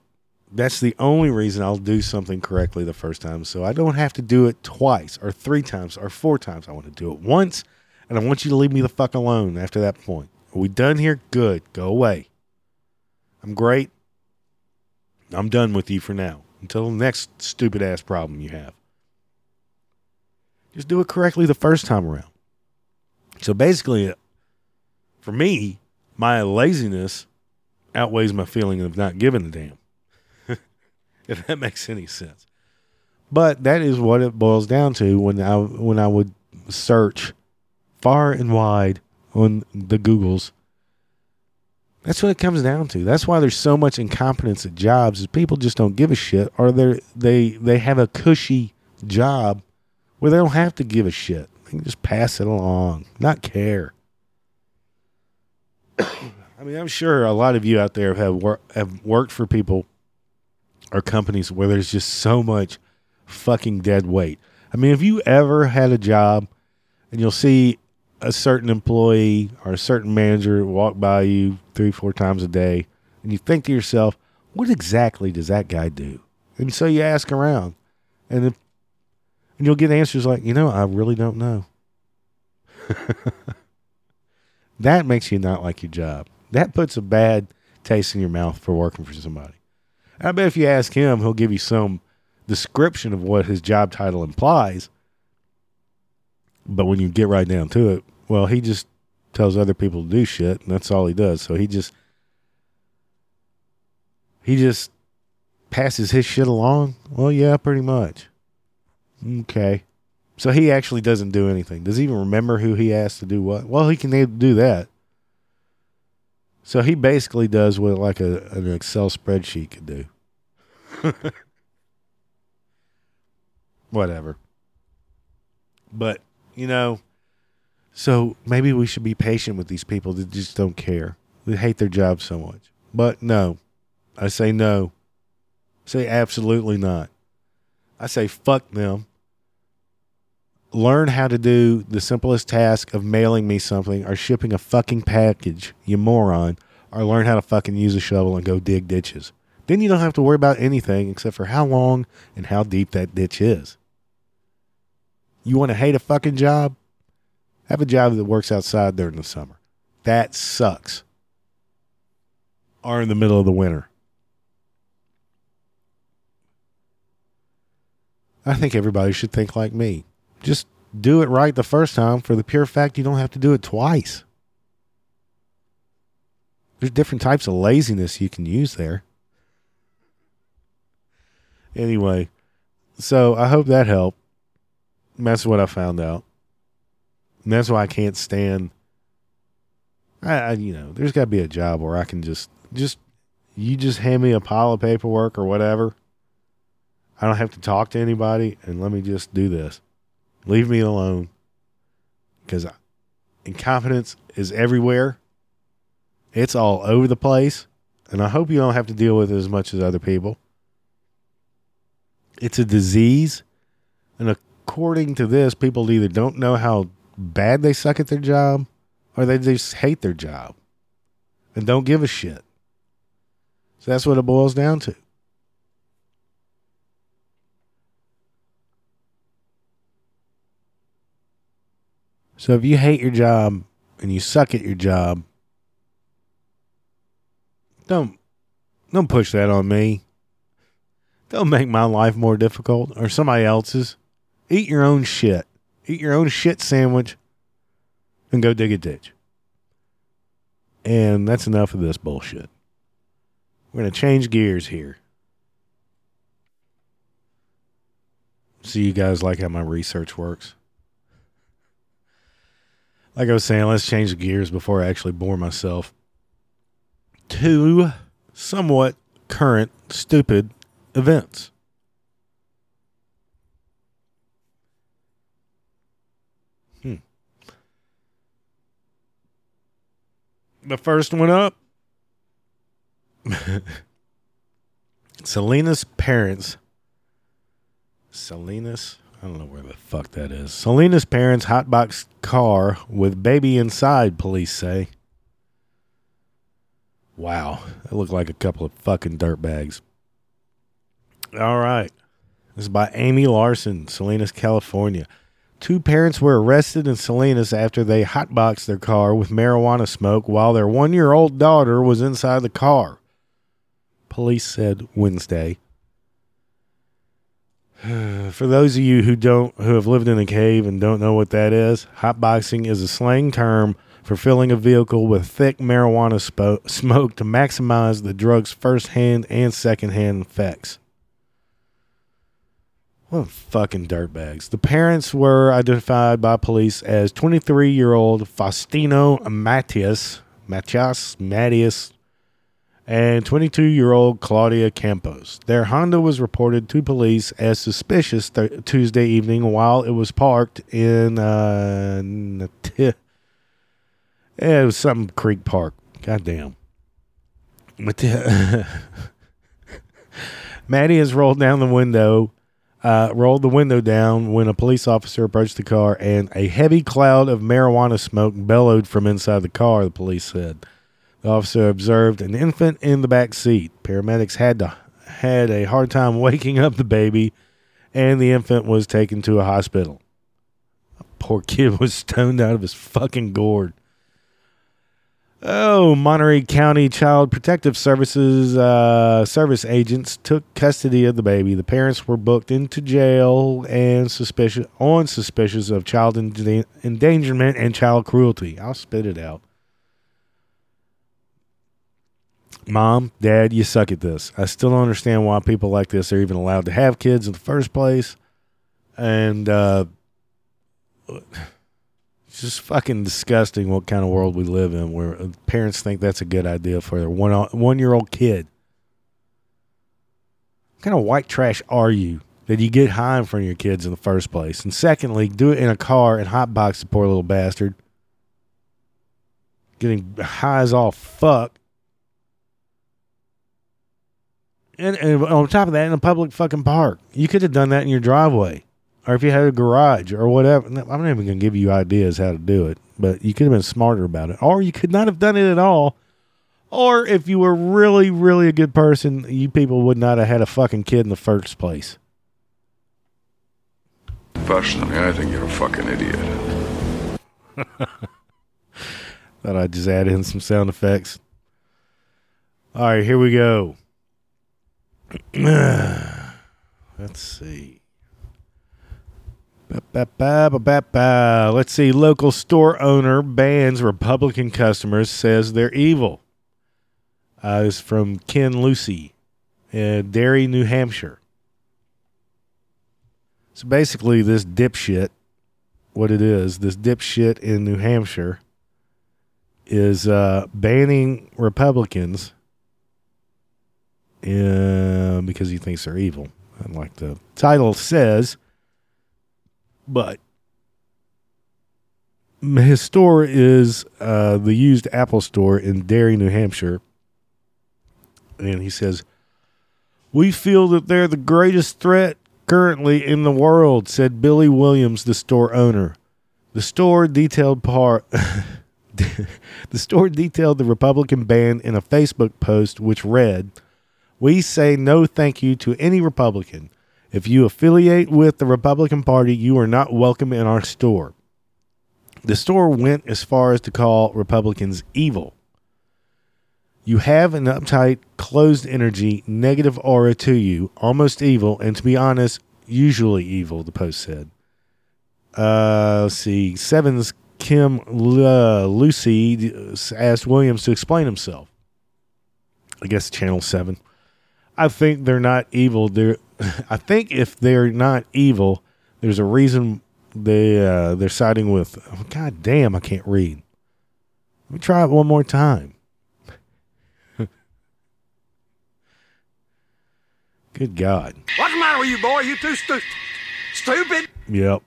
That's the only reason I'll do something correctly the first time. So I don't have to do it twice or three times or four times. I want to do it once, and I want you to leave me the fuck alone after that point. Are we done here? Good. Go away. I'm great. I'm done with you for now until the next stupid ass problem you have. Just do it correctly the first time around. So basically, uh, for me, my laziness outweighs my feeling of not giving a damn. (laughs) if that makes any sense. But that is what it boils down to when I when I would search far and wide on the Googles. That's what it comes down to. That's why there's so much incompetence at jobs is people just don't give a shit or they they they have a cushy job where they don't have to give a shit. They can just pass it along, not care. (coughs) I mean, I'm sure a lot of you out there have wor- have worked for people or companies where there's just so much fucking dead weight. I mean, have you ever had a job and you'll see a certain employee or a certain manager walk by you three, four times a day, and you think to yourself, what exactly does that guy do? And so you ask around, and, and you'll get answers like, you know, I really don't know. (laughs) that makes you not like your job. That puts a bad taste in your mouth for working for somebody. I bet if you ask him, he'll give you some description of what his job title implies. But when you get right down to it, well, he just tells other people to do shit, and that's all he does. So he just he just passes his shit along. Well, yeah, pretty much. Okay. So he actually doesn't do anything. Does he even remember who he asked to do what? Well, he can do that. So he basically does what like a, an Excel spreadsheet could do. (laughs) Whatever. But, you know, so maybe we should be patient with these people that just don't care. They hate their job so much. But no. I say no. I say absolutely not. I say fuck them. Learn how to do the simplest task of mailing me something or shipping a fucking package, you moron, or learn how to fucking use a shovel and go dig ditches. Then you don't have to worry about anything except for how long and how deep that ditch is. You want to hate a fucking job? Have a job that works outside during the summer. That sucks. Or in the middle of the winter. I think everybody should think like me. Just do it right the first time for the pure fact you don't have to do it twice. There's different types of laziness you can use there. Anyway, so I hope that helped. That's what I found out. And that's why I can't stand. I, I you know, there's got to be a job where I can just, just, you just hand me a pile of paperwork or whatever. I don't have to talk to anybody and let me just do this. Leave me alone. Because incompetence is everywhere. It's all over the place. And I hope you don't have to deal with it as much as other people. It's a disease. And according to this, people either don't know how bad they suck at their job or they just hate their job and don't give a shit. So that's what it boils down to. So if you hate your job and you suck at your job, don't don't push that on me. Don't make my life more difficult or somebody else's. Eat your own shit. Eat your own shit sandwich and go dig a ditch. And that's enough of this bullshit. We're going to change gears here. See you guys like how my research works like I was saying, let's change the gears before I actually bore myself. Two somewhat current stupid events. Hmm. The first one up (laughs) Selena's parents. Selena's I don't know where the fuck that is. Selena's parents' hotbox car with baby inside, police say. Wow. That looked like a couple of fucking dirtbags. All right. This is by Amy Larson, Salinas, California. Two parents were arrested in Salinas after they hotboxed their car with marijuana smoke while their one year old daughter was inside the car. Police said Wednesday. (sighs) For those of you who don't who have lived in a cave and don't know what that is, hotboxing is a slang term for filling a vehicle with thick marijuana smoke to maximize the drug's first-hand and second-hand effects. What fucking dirtbags. The parents were identified by police as 23-year-old Faustino Matias, Matias, Matias and 22 year old Claudia Campos. Their Honda was reported to police as suspicious th- Tuesday evening while it was parked in. Uh, it was some creek park. Goddamn. Matias (laughs) rolled down the window uh, rolled the window down when a police officer approached the car and a heavy cloud of marijuana smoke bellowed from inside the car, the police said. The officer observed an infant in the back seat. Paramedics had to had a hard time (laughs) waking up the baby, and the infant was taken to a hospital. Poor kid (laughs) was stoned out of his fucking gourd. Oh, Monterey County Child Protective Services uh, service agents took custody of the baby. The parents were booked into jail and suspicious on suspicions of child endangerment and child cruelty. I'll spit it out. Mom, Dad, you suck at this. I still don't understand why people like this are even allowed to have kids in the first place. And uh, it's just fucking disgusting what kind of world we live in where uh, parents think that's a good idea for their one one year old kid. What kind of white trash are you that you get high in front of your kids in the first place? And secondly, do it in a car and hotbox the poor little bastard. Getting high as all fuck. And, and on top of that, in a public fucking park. You could have done that in your driveway or if you had a garage or whatever. I'm not even going to give you ideas how to do it, but you could have been smarter about it. Or you could not have done it at all. Or if you were really, really a good person, you people would not have had a fucking kid in the first place. Personally, I think you're a fucking idiot. (laughs) Thought I'd just add in some sound effects. All right, here we go. (clears throat) Let's see. Let's see. Local store owner bans Republican customers, says they're evil. Uh, it's from Ken Lucy, in Derry, New Hampshire. So basically, this dipshit, what it is, this dipshit in New Hampshire is uh, banning Republicans uh, because he thinks they're evil. And like the title says, but his store is uh, the used Apple store in Derry, New Hampshire. And he says, We feel that they're the greatest threat currently in the world, said Billy Williams, the store owner. The store detailed part. (laughs) the store detailed the Republican ban in a Facebook post which read, We say no thank you to any Republican. If you affiliate with the Republican Party, you are not welcome in our store. The store went as far as to call Republicans evil. You have an uptight, closed energy, negative aura to you, almost evil, and to be honest, usually evil, the post said. Uh, let's see. Seven's Kim uh, Lucy asked Williams to explain himself. I guess Channel 7. I think they're not evil. They're (laughs) I think if they're not evil, there's a reason they uh, they're siding with. Oh, God damn, I can't read. Let me try it one more time. (laughs) Good God. What's the matter with you, boy? You too stu- stupid? Yep.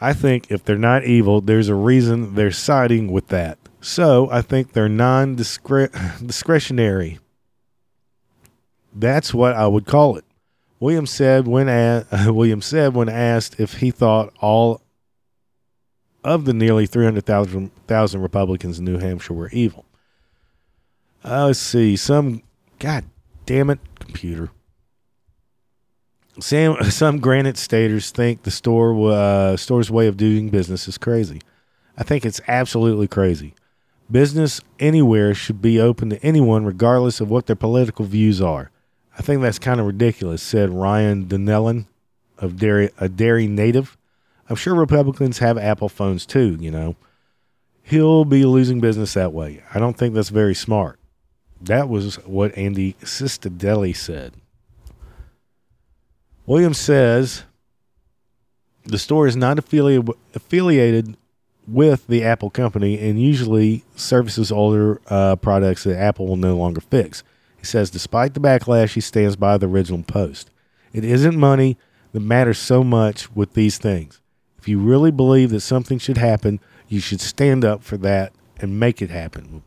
I think if they're not evil, there's a reason they're siding with that. So I think they're non (laughs) discretionary. That's what I would call it. Williams said when a- (laughs) said when asked if he thought all of the nearly 300,000 Republicans in New Hampshire were evil. Uh, let's see. Some, God damn it, computer. Some, (laughs) some Granite Staters think the store uh, store's way of doing business is crazy. I think it's absolutely crazy. Business anywhere should be open to anyone, regardless of what their political views are. I think that's kind of ridiculous, said Ryan Donnellan of Derry, a Derry native. I'm sure Republicans have Apple phones too, you know. He'll be losing business that way. I don't think that's very smart. That was what Andy Cistadelli said. Williams says the store is not affiliated affiliated with the Apple company and usually services older uh, products that Apple will no longer fix. Says, despite the backlash, he stands by the original post. It isn't money that matters so much with these things. If you really believe that something should happen, you should stand up for that and make it happen.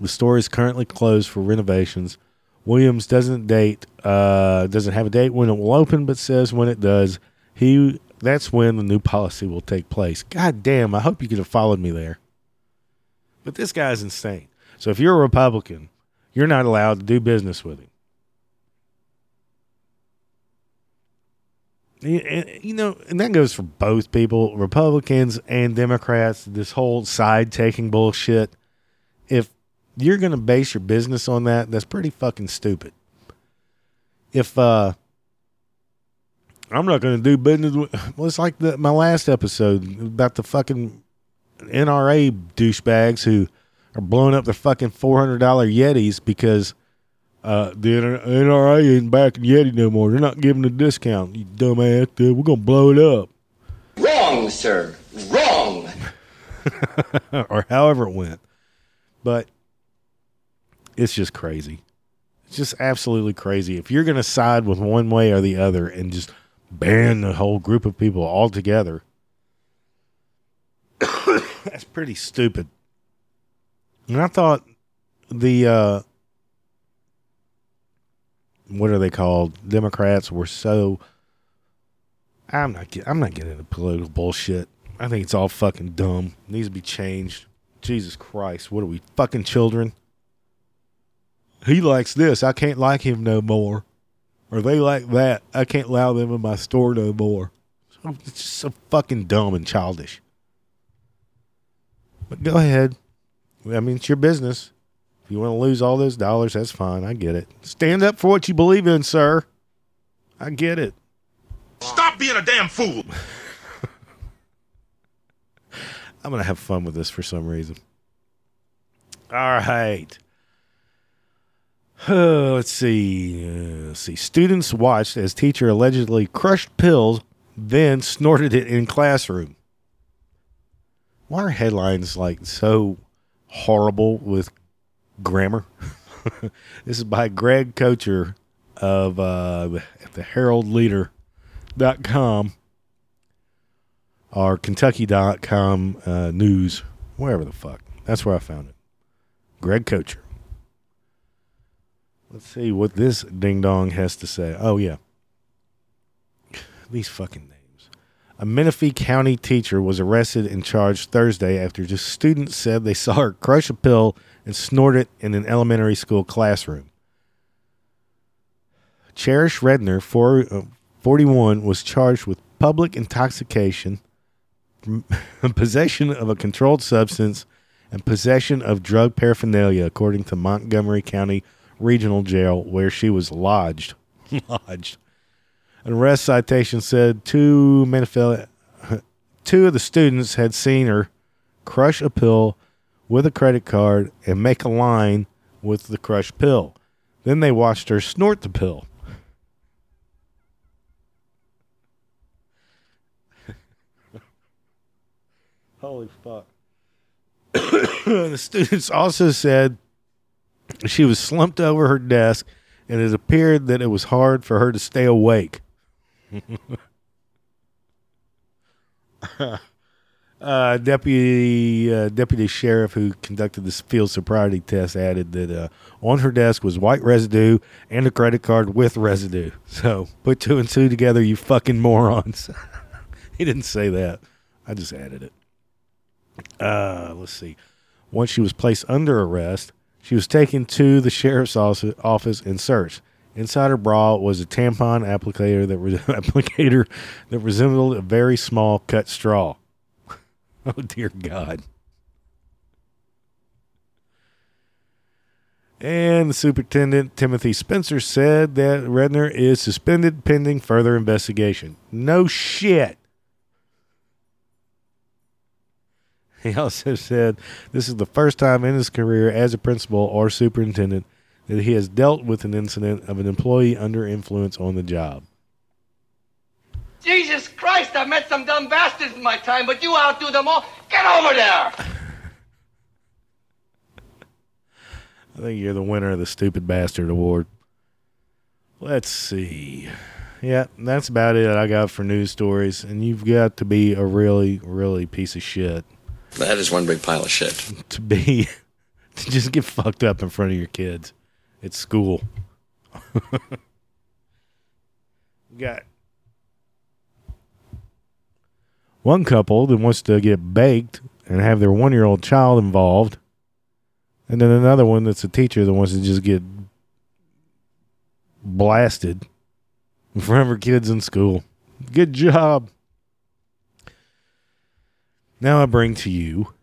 The store is currently closed for renovations. Williams doesn't date Uh, doesn't have a date when it will open, but says when it does, he that's when the new policy will take place. God damn! I hope you could have followed me there. But this guy's insane. So if you're a Republican, you're not allowed to do business with him. You know, and that goes for both people, Republicans and Democrats, this whole side taking bullshit. If you're going to base your business on that, that's pretty fucking stupid. If, uh, I'm not going to do business with, well, it's like the, my last episode about the fucking NRA douchebags who are blowing up their fucking $400 Yetis because uh, the NRA ain't backing Yeti no more. They're not giving a discount. You dumbass. We're going to blow it up. Wrong, sir. Wrong. (laughs) or however it went. But it's just crazy. It's just absolutely crazy. If you're going to side with one way or the other and just ban the whole group of people altogether, (coughs) that's pretty stupid. And I thought the uh, what are they called? Democrats were so. I'm not. Get, I'm not getting into political bullshit. I think it's all fucking dumb. It needs to be changed. Jesus Christ, what are we fucking children? He likes this. I can't like him no more. Or they like that. I can't allow them in my store no more. It's just so fucking dumb and childish. But go ahead. I mean, it's your business. If you want to lose all those dollars, that's fine. I get it. Stand up for what you believe in, sir. I get it. Stop being a damn fool. (laughs) I'm going to have fun with this for some reason. All right. Uh, let's see. Uh, let's see. Students watched as teacher allegedly crushed pills, then snorted it in classroom. Why are headlines like so horrible with grammar. (laughs) this is by Greg Kocher of uh, the HeraldLeader.com or Kentucky. Kentucky.com uh, news, wherever the fuck. That's where I found it. Greg Kocher. Let's see what this ding dong has to say. Oh, yeah. These fucking. A Menifee County teacher was arrested and charged Thursday after just students said they saw her crush a pill and snort it in an elementary school classroom. Cherish Redner, uh, 41, was charged with public intoxication, (laughs) possession of a controlled substance, and possession of drug paraphernalia, according to Montgomery County Regional Jail, where she was lodged. (laughs) lodged. An arrest citation said two Menifee, (laughs) two of the students had seen her crush a pill with a credit card and make a line with the crushed pill. Then they watched her snort the pill. (laughs) Holy fuck. (coughs) the students also said she was slumped over her desk and it appeared that it was hard for her to stay awake. Uh, deputy uh, deputy sheriff who conducted the field sobriety test added that uh, on her desk was white residue and a credit card with residue. So put two and two together, you fucking morons. (laughs) he didn't say that. I just added it. Uh, let's see. Once she was placed under arrest, she was taken to the sheriff's office and searched. Inside her bra was a tampon applicator that re- (laughs) applicator that resembled a very small cut straw. (laughs) Oh, dear God. And the superintendent, Timothy Spencer, said that Redner is suspended pending further investigation. No shit. He also said this is the first time in his career as a principal or superintendent that he has dealt with an incident of an employee under influence on the job. Jesus Christ, I've met some dumb bastards in my time, but you outdo them all. Get over there! (laughs) I think you're the winner of the Stupid Bastard Award. Let's see. Yeah, that's about it I got for news stories. And you've got to be a really, really piece of shit. That is one big pile of shit. To be, (laughs) to just get fucked up in front of your kids at school. (laughs) Got one couple that wants to get baked and have their one year old child involved. And then another one that's a teacher that wants to just get blasted in front of her kids in school. Good job. Now I bring to you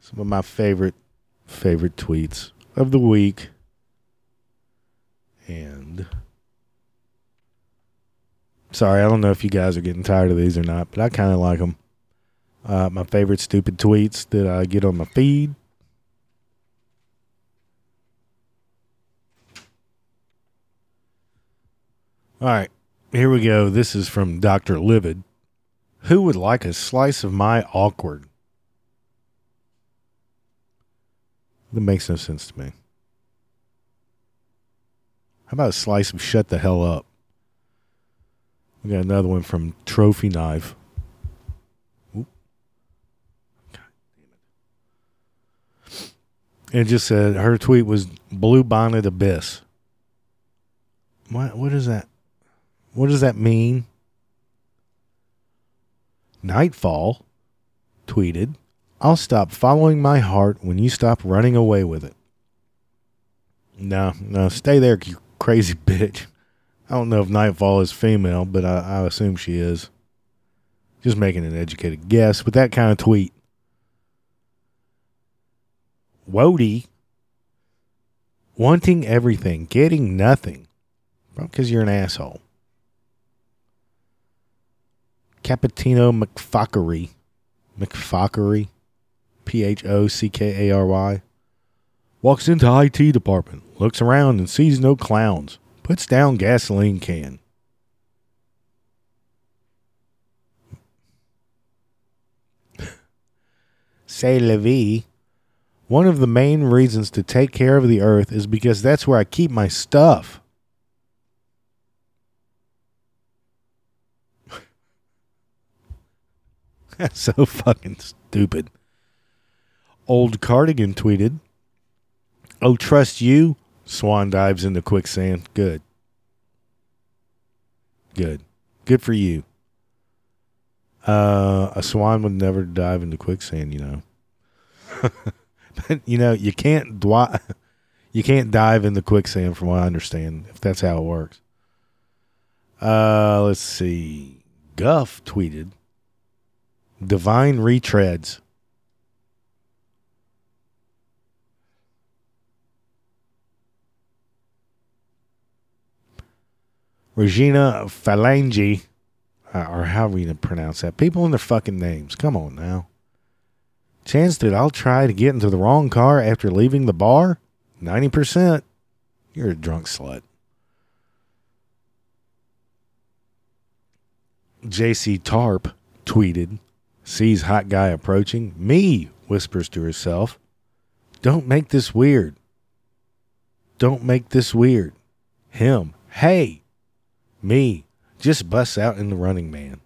some of my favorite favorite tweets of the week. And sorry, I don't know if you guys are getting tired of these or not, but I kind of like them. Uh, my favorite stupid tweets that I get on my feed. All right, here we go. This is from Dr. Livid. Who would like a slice of my awkward? That makes no sense to me. How about a slice of shut the hell up? We got another one from Trophy Knife. Oop. God damn it. It just said her tweet was Blue Bonnet Abyss. What what is that? What does that mean? Nightfall tweeted, I'll stop following my heart when you stop running away with it. No, no, stay there, you crazy (laughs) bitch. I don't know if Nightfall is female, but I, I assume she is. Just making an educated guess with that kind of tweet. Wody wanting everything, getting nothing. Because you're an asshole. Capitino McFockery. McFockery. P H O C K A R Y. Walks into IT department, looks around and sees no clowns. Puts down gasoline can. (laughs) Say vie. One of the main reasons to take care of the earth is because that's where I keep my stuff. (laughs) That's so fucking stupid. Old Cardigan tweeted, Oh, trust you? Swan dives into quicksand. Good. Good. Good for you. Uh, a swan would never dive into quicksand, you know. but (laughs) you know, you can't dwi- (laughs) you can't dive into quicksand from what I understand, if that's how it works. Uh, let's see. Guff tweeted, Divine retreads. Regina Phalange, uh, or however you pronounce that. People in their fucking names. Come on now. Chance that I'll try to get into the wrong car after leaving the bar? 90%. You're a drunk slut. JC Tarp tweeted, sees hot guy approaching. Me, whispers to herself. Don't make this weird. Don't make this weird. Him, hey, me, just bust out in the running man.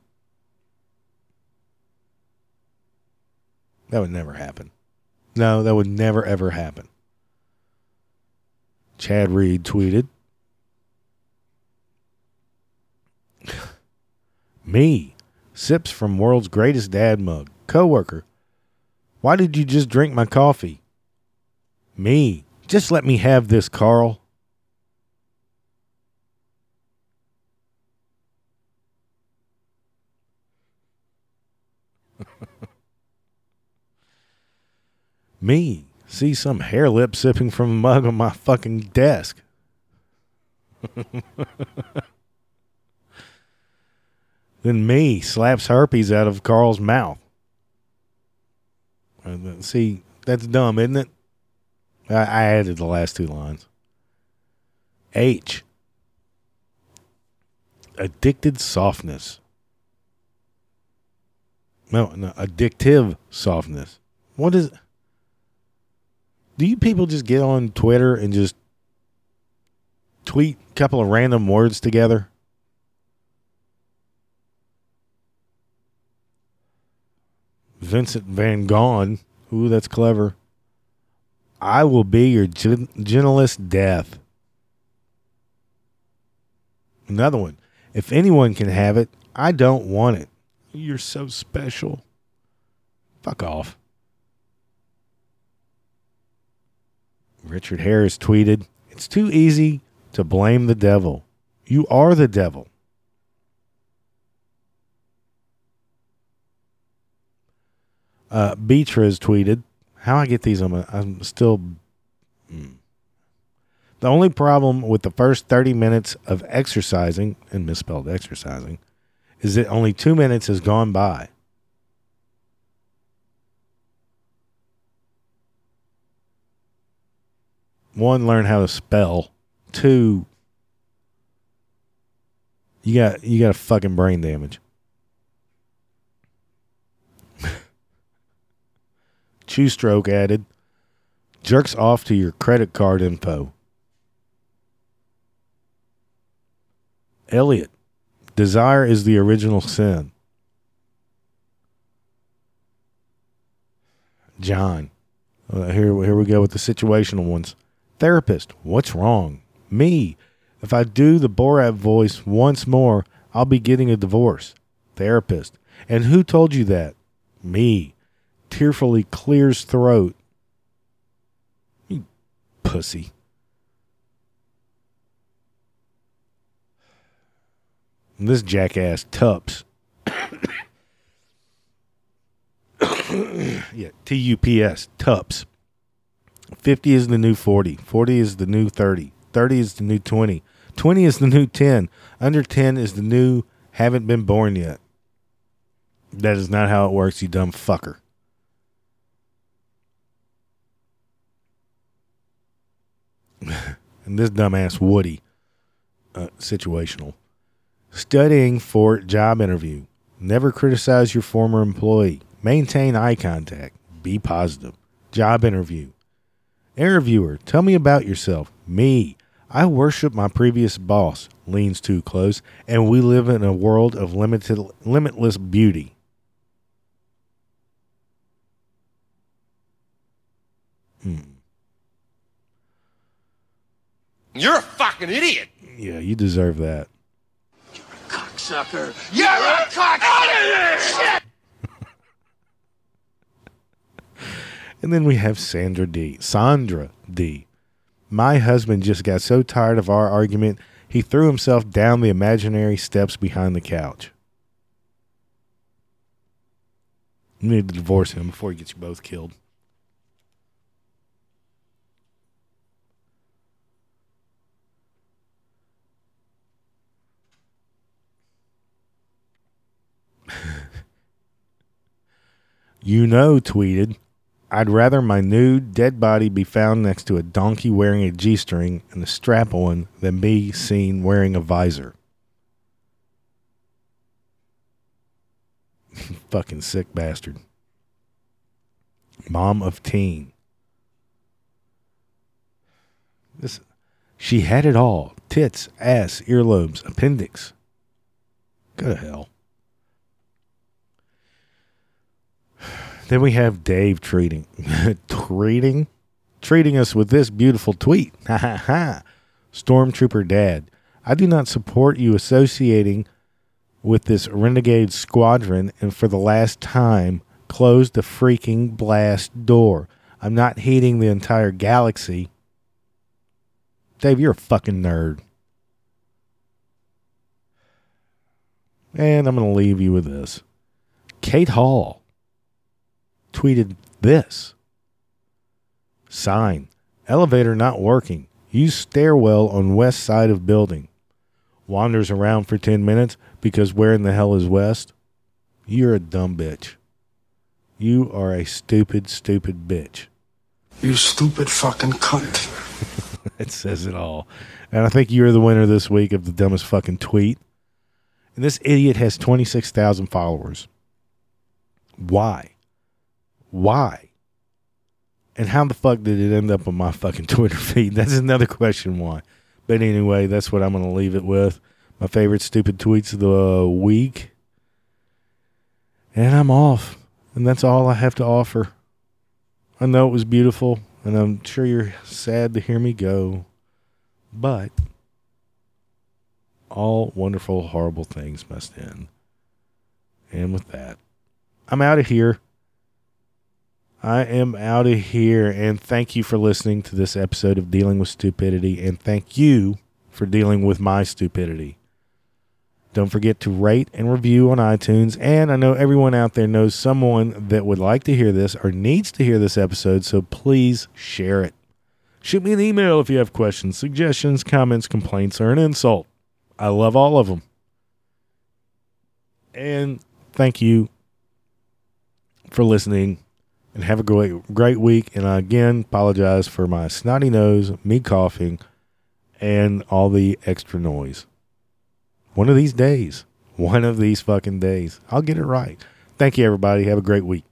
That would never happen. No, that would never, ever happen. Chad Reed tweeted, (sighs) Me, sips from world's greatest dad mug. Coworker, why did you just drink my coffee? Me, just let me have this, Carl. (laughs) Me, see some hair lip sipping from a mug on my fucking desk. (laughs) then me slaps herpes out of Carl's mouth. See, that's dumb, isn't it? I, I added the last two lines. H. Addicted softness. No, no, addictive softness. What is? Do you people just get on Twitter and just tweet a couple of random words together? Vincent Van Gogh. Ooh, that's clever. I will be your gen- gentlest death. Another one. If anyone can have it, I don't want it. You're so special. Fuck off. Richard Harris tweeted, It's too easy to blame the devil. You are the devil. Uh, Beatriz tweeted, How I get these, I'm, I'm still. mm. The only problem with the first 30 minutes of exercising, and misspelled exercising, is that only two minutes has gone by. One, learn how to spell. Two, you got you got a fucking brain damage. (laughs) Chew stroke added, jerks off to your credit card info. Elliot, desire is the original sin. John, uh, here here we go with the situational ones. Therapist, what's wrong? Me. If I do the Borat voice once more, I'll be getting a divorce. Therapist, and who told you that? Me. Tearfully clears throat. You pussy. This jackass Tups. yeah, T U P S, Tups. 50 is the new 40. 40 is the new 30. 30 is the new 20. 20 is the new 10. Under 10 is the new haven't been born yet. That is not how it works, you dumb fucker. (laughs) and this dumbass Woody, uh, situational. Studying for job interview. Never criticize your former employee. Maintain eye contact. Be positive. Job interview. Interviewer, tell me about yourself. Me. I worship my previous boss. Leans too close, and we live in a world of limited, limitless beauty. Hmm. You're a fucking idiot. Yeah, you deserve that. Cocksucker. You're a cock. Out of here. Shit. (laughs) And then we have Sandra D. Sandra D. My husband just got so tired of our argument, he threw himself down the imaginary steps behind the couch. You need to divorce him before he gets you both killed. You know, tweeted, I'd rather my nude, dead body be found next to a donkey wearing a G string and a strap on than be seen wearing a visor. (laughs) Fucking sick bastard. Mom of teen. This, she had it all tits, ass, earlobes, appendix. Go to hell. Then we have Dave treating, (laughs) treating, treating us with this beautiful tweet. Ha ha ha. Stormtrooper Dad, I do not support you associating with this renegade squadron and for the last time close the freaking blast door. I'm not heating the entire galaxy. Dave, you're a fucking nerd. And I'm going to leave you with this. Kate Hall tweeted this. Sign elevator not working. Use stairwell on west side of building. Wanders around for 10 minutes because where in the hell is west? You're a dumb bitch. You are a stupid stupid bitch. You stupid fucking cunt. (laughs) it says it all. And i think you're the winner this week of the dumbest fucking tweet. And this idiot has 26000 followers. Why why? And how the fuck did it end up on my fucking (laughs) Twitter feed? That's another question why. But anyway, that's what I'm going to leave it with. My favorite stupid tweets of the week. And I'm off. And that's all I have to offer. I know it was beautiful, and I'm sure you're sad to hear me go. But all wonderful, horrible things must end. And with that, I'm out of here. I am out of here. And thank you for listening to this episode of Dealing with Stupidity. And thank you for dealing with my stupidity. Don't forget to rate and review on iTunes. And I know everyone out there knows someone that would like to hear this or needs to hear this episode. So please share it. Shoot me an email if you have questions, suggestions, comments, complaints, or an insult. I love all of them. And thank you for listening and have a great great week. And I again apologize for my snotty nose, me coughing, and all the extra noise. One of these days, one of these fucking days, I'll get it right. Thank you, everybody. Have a great week.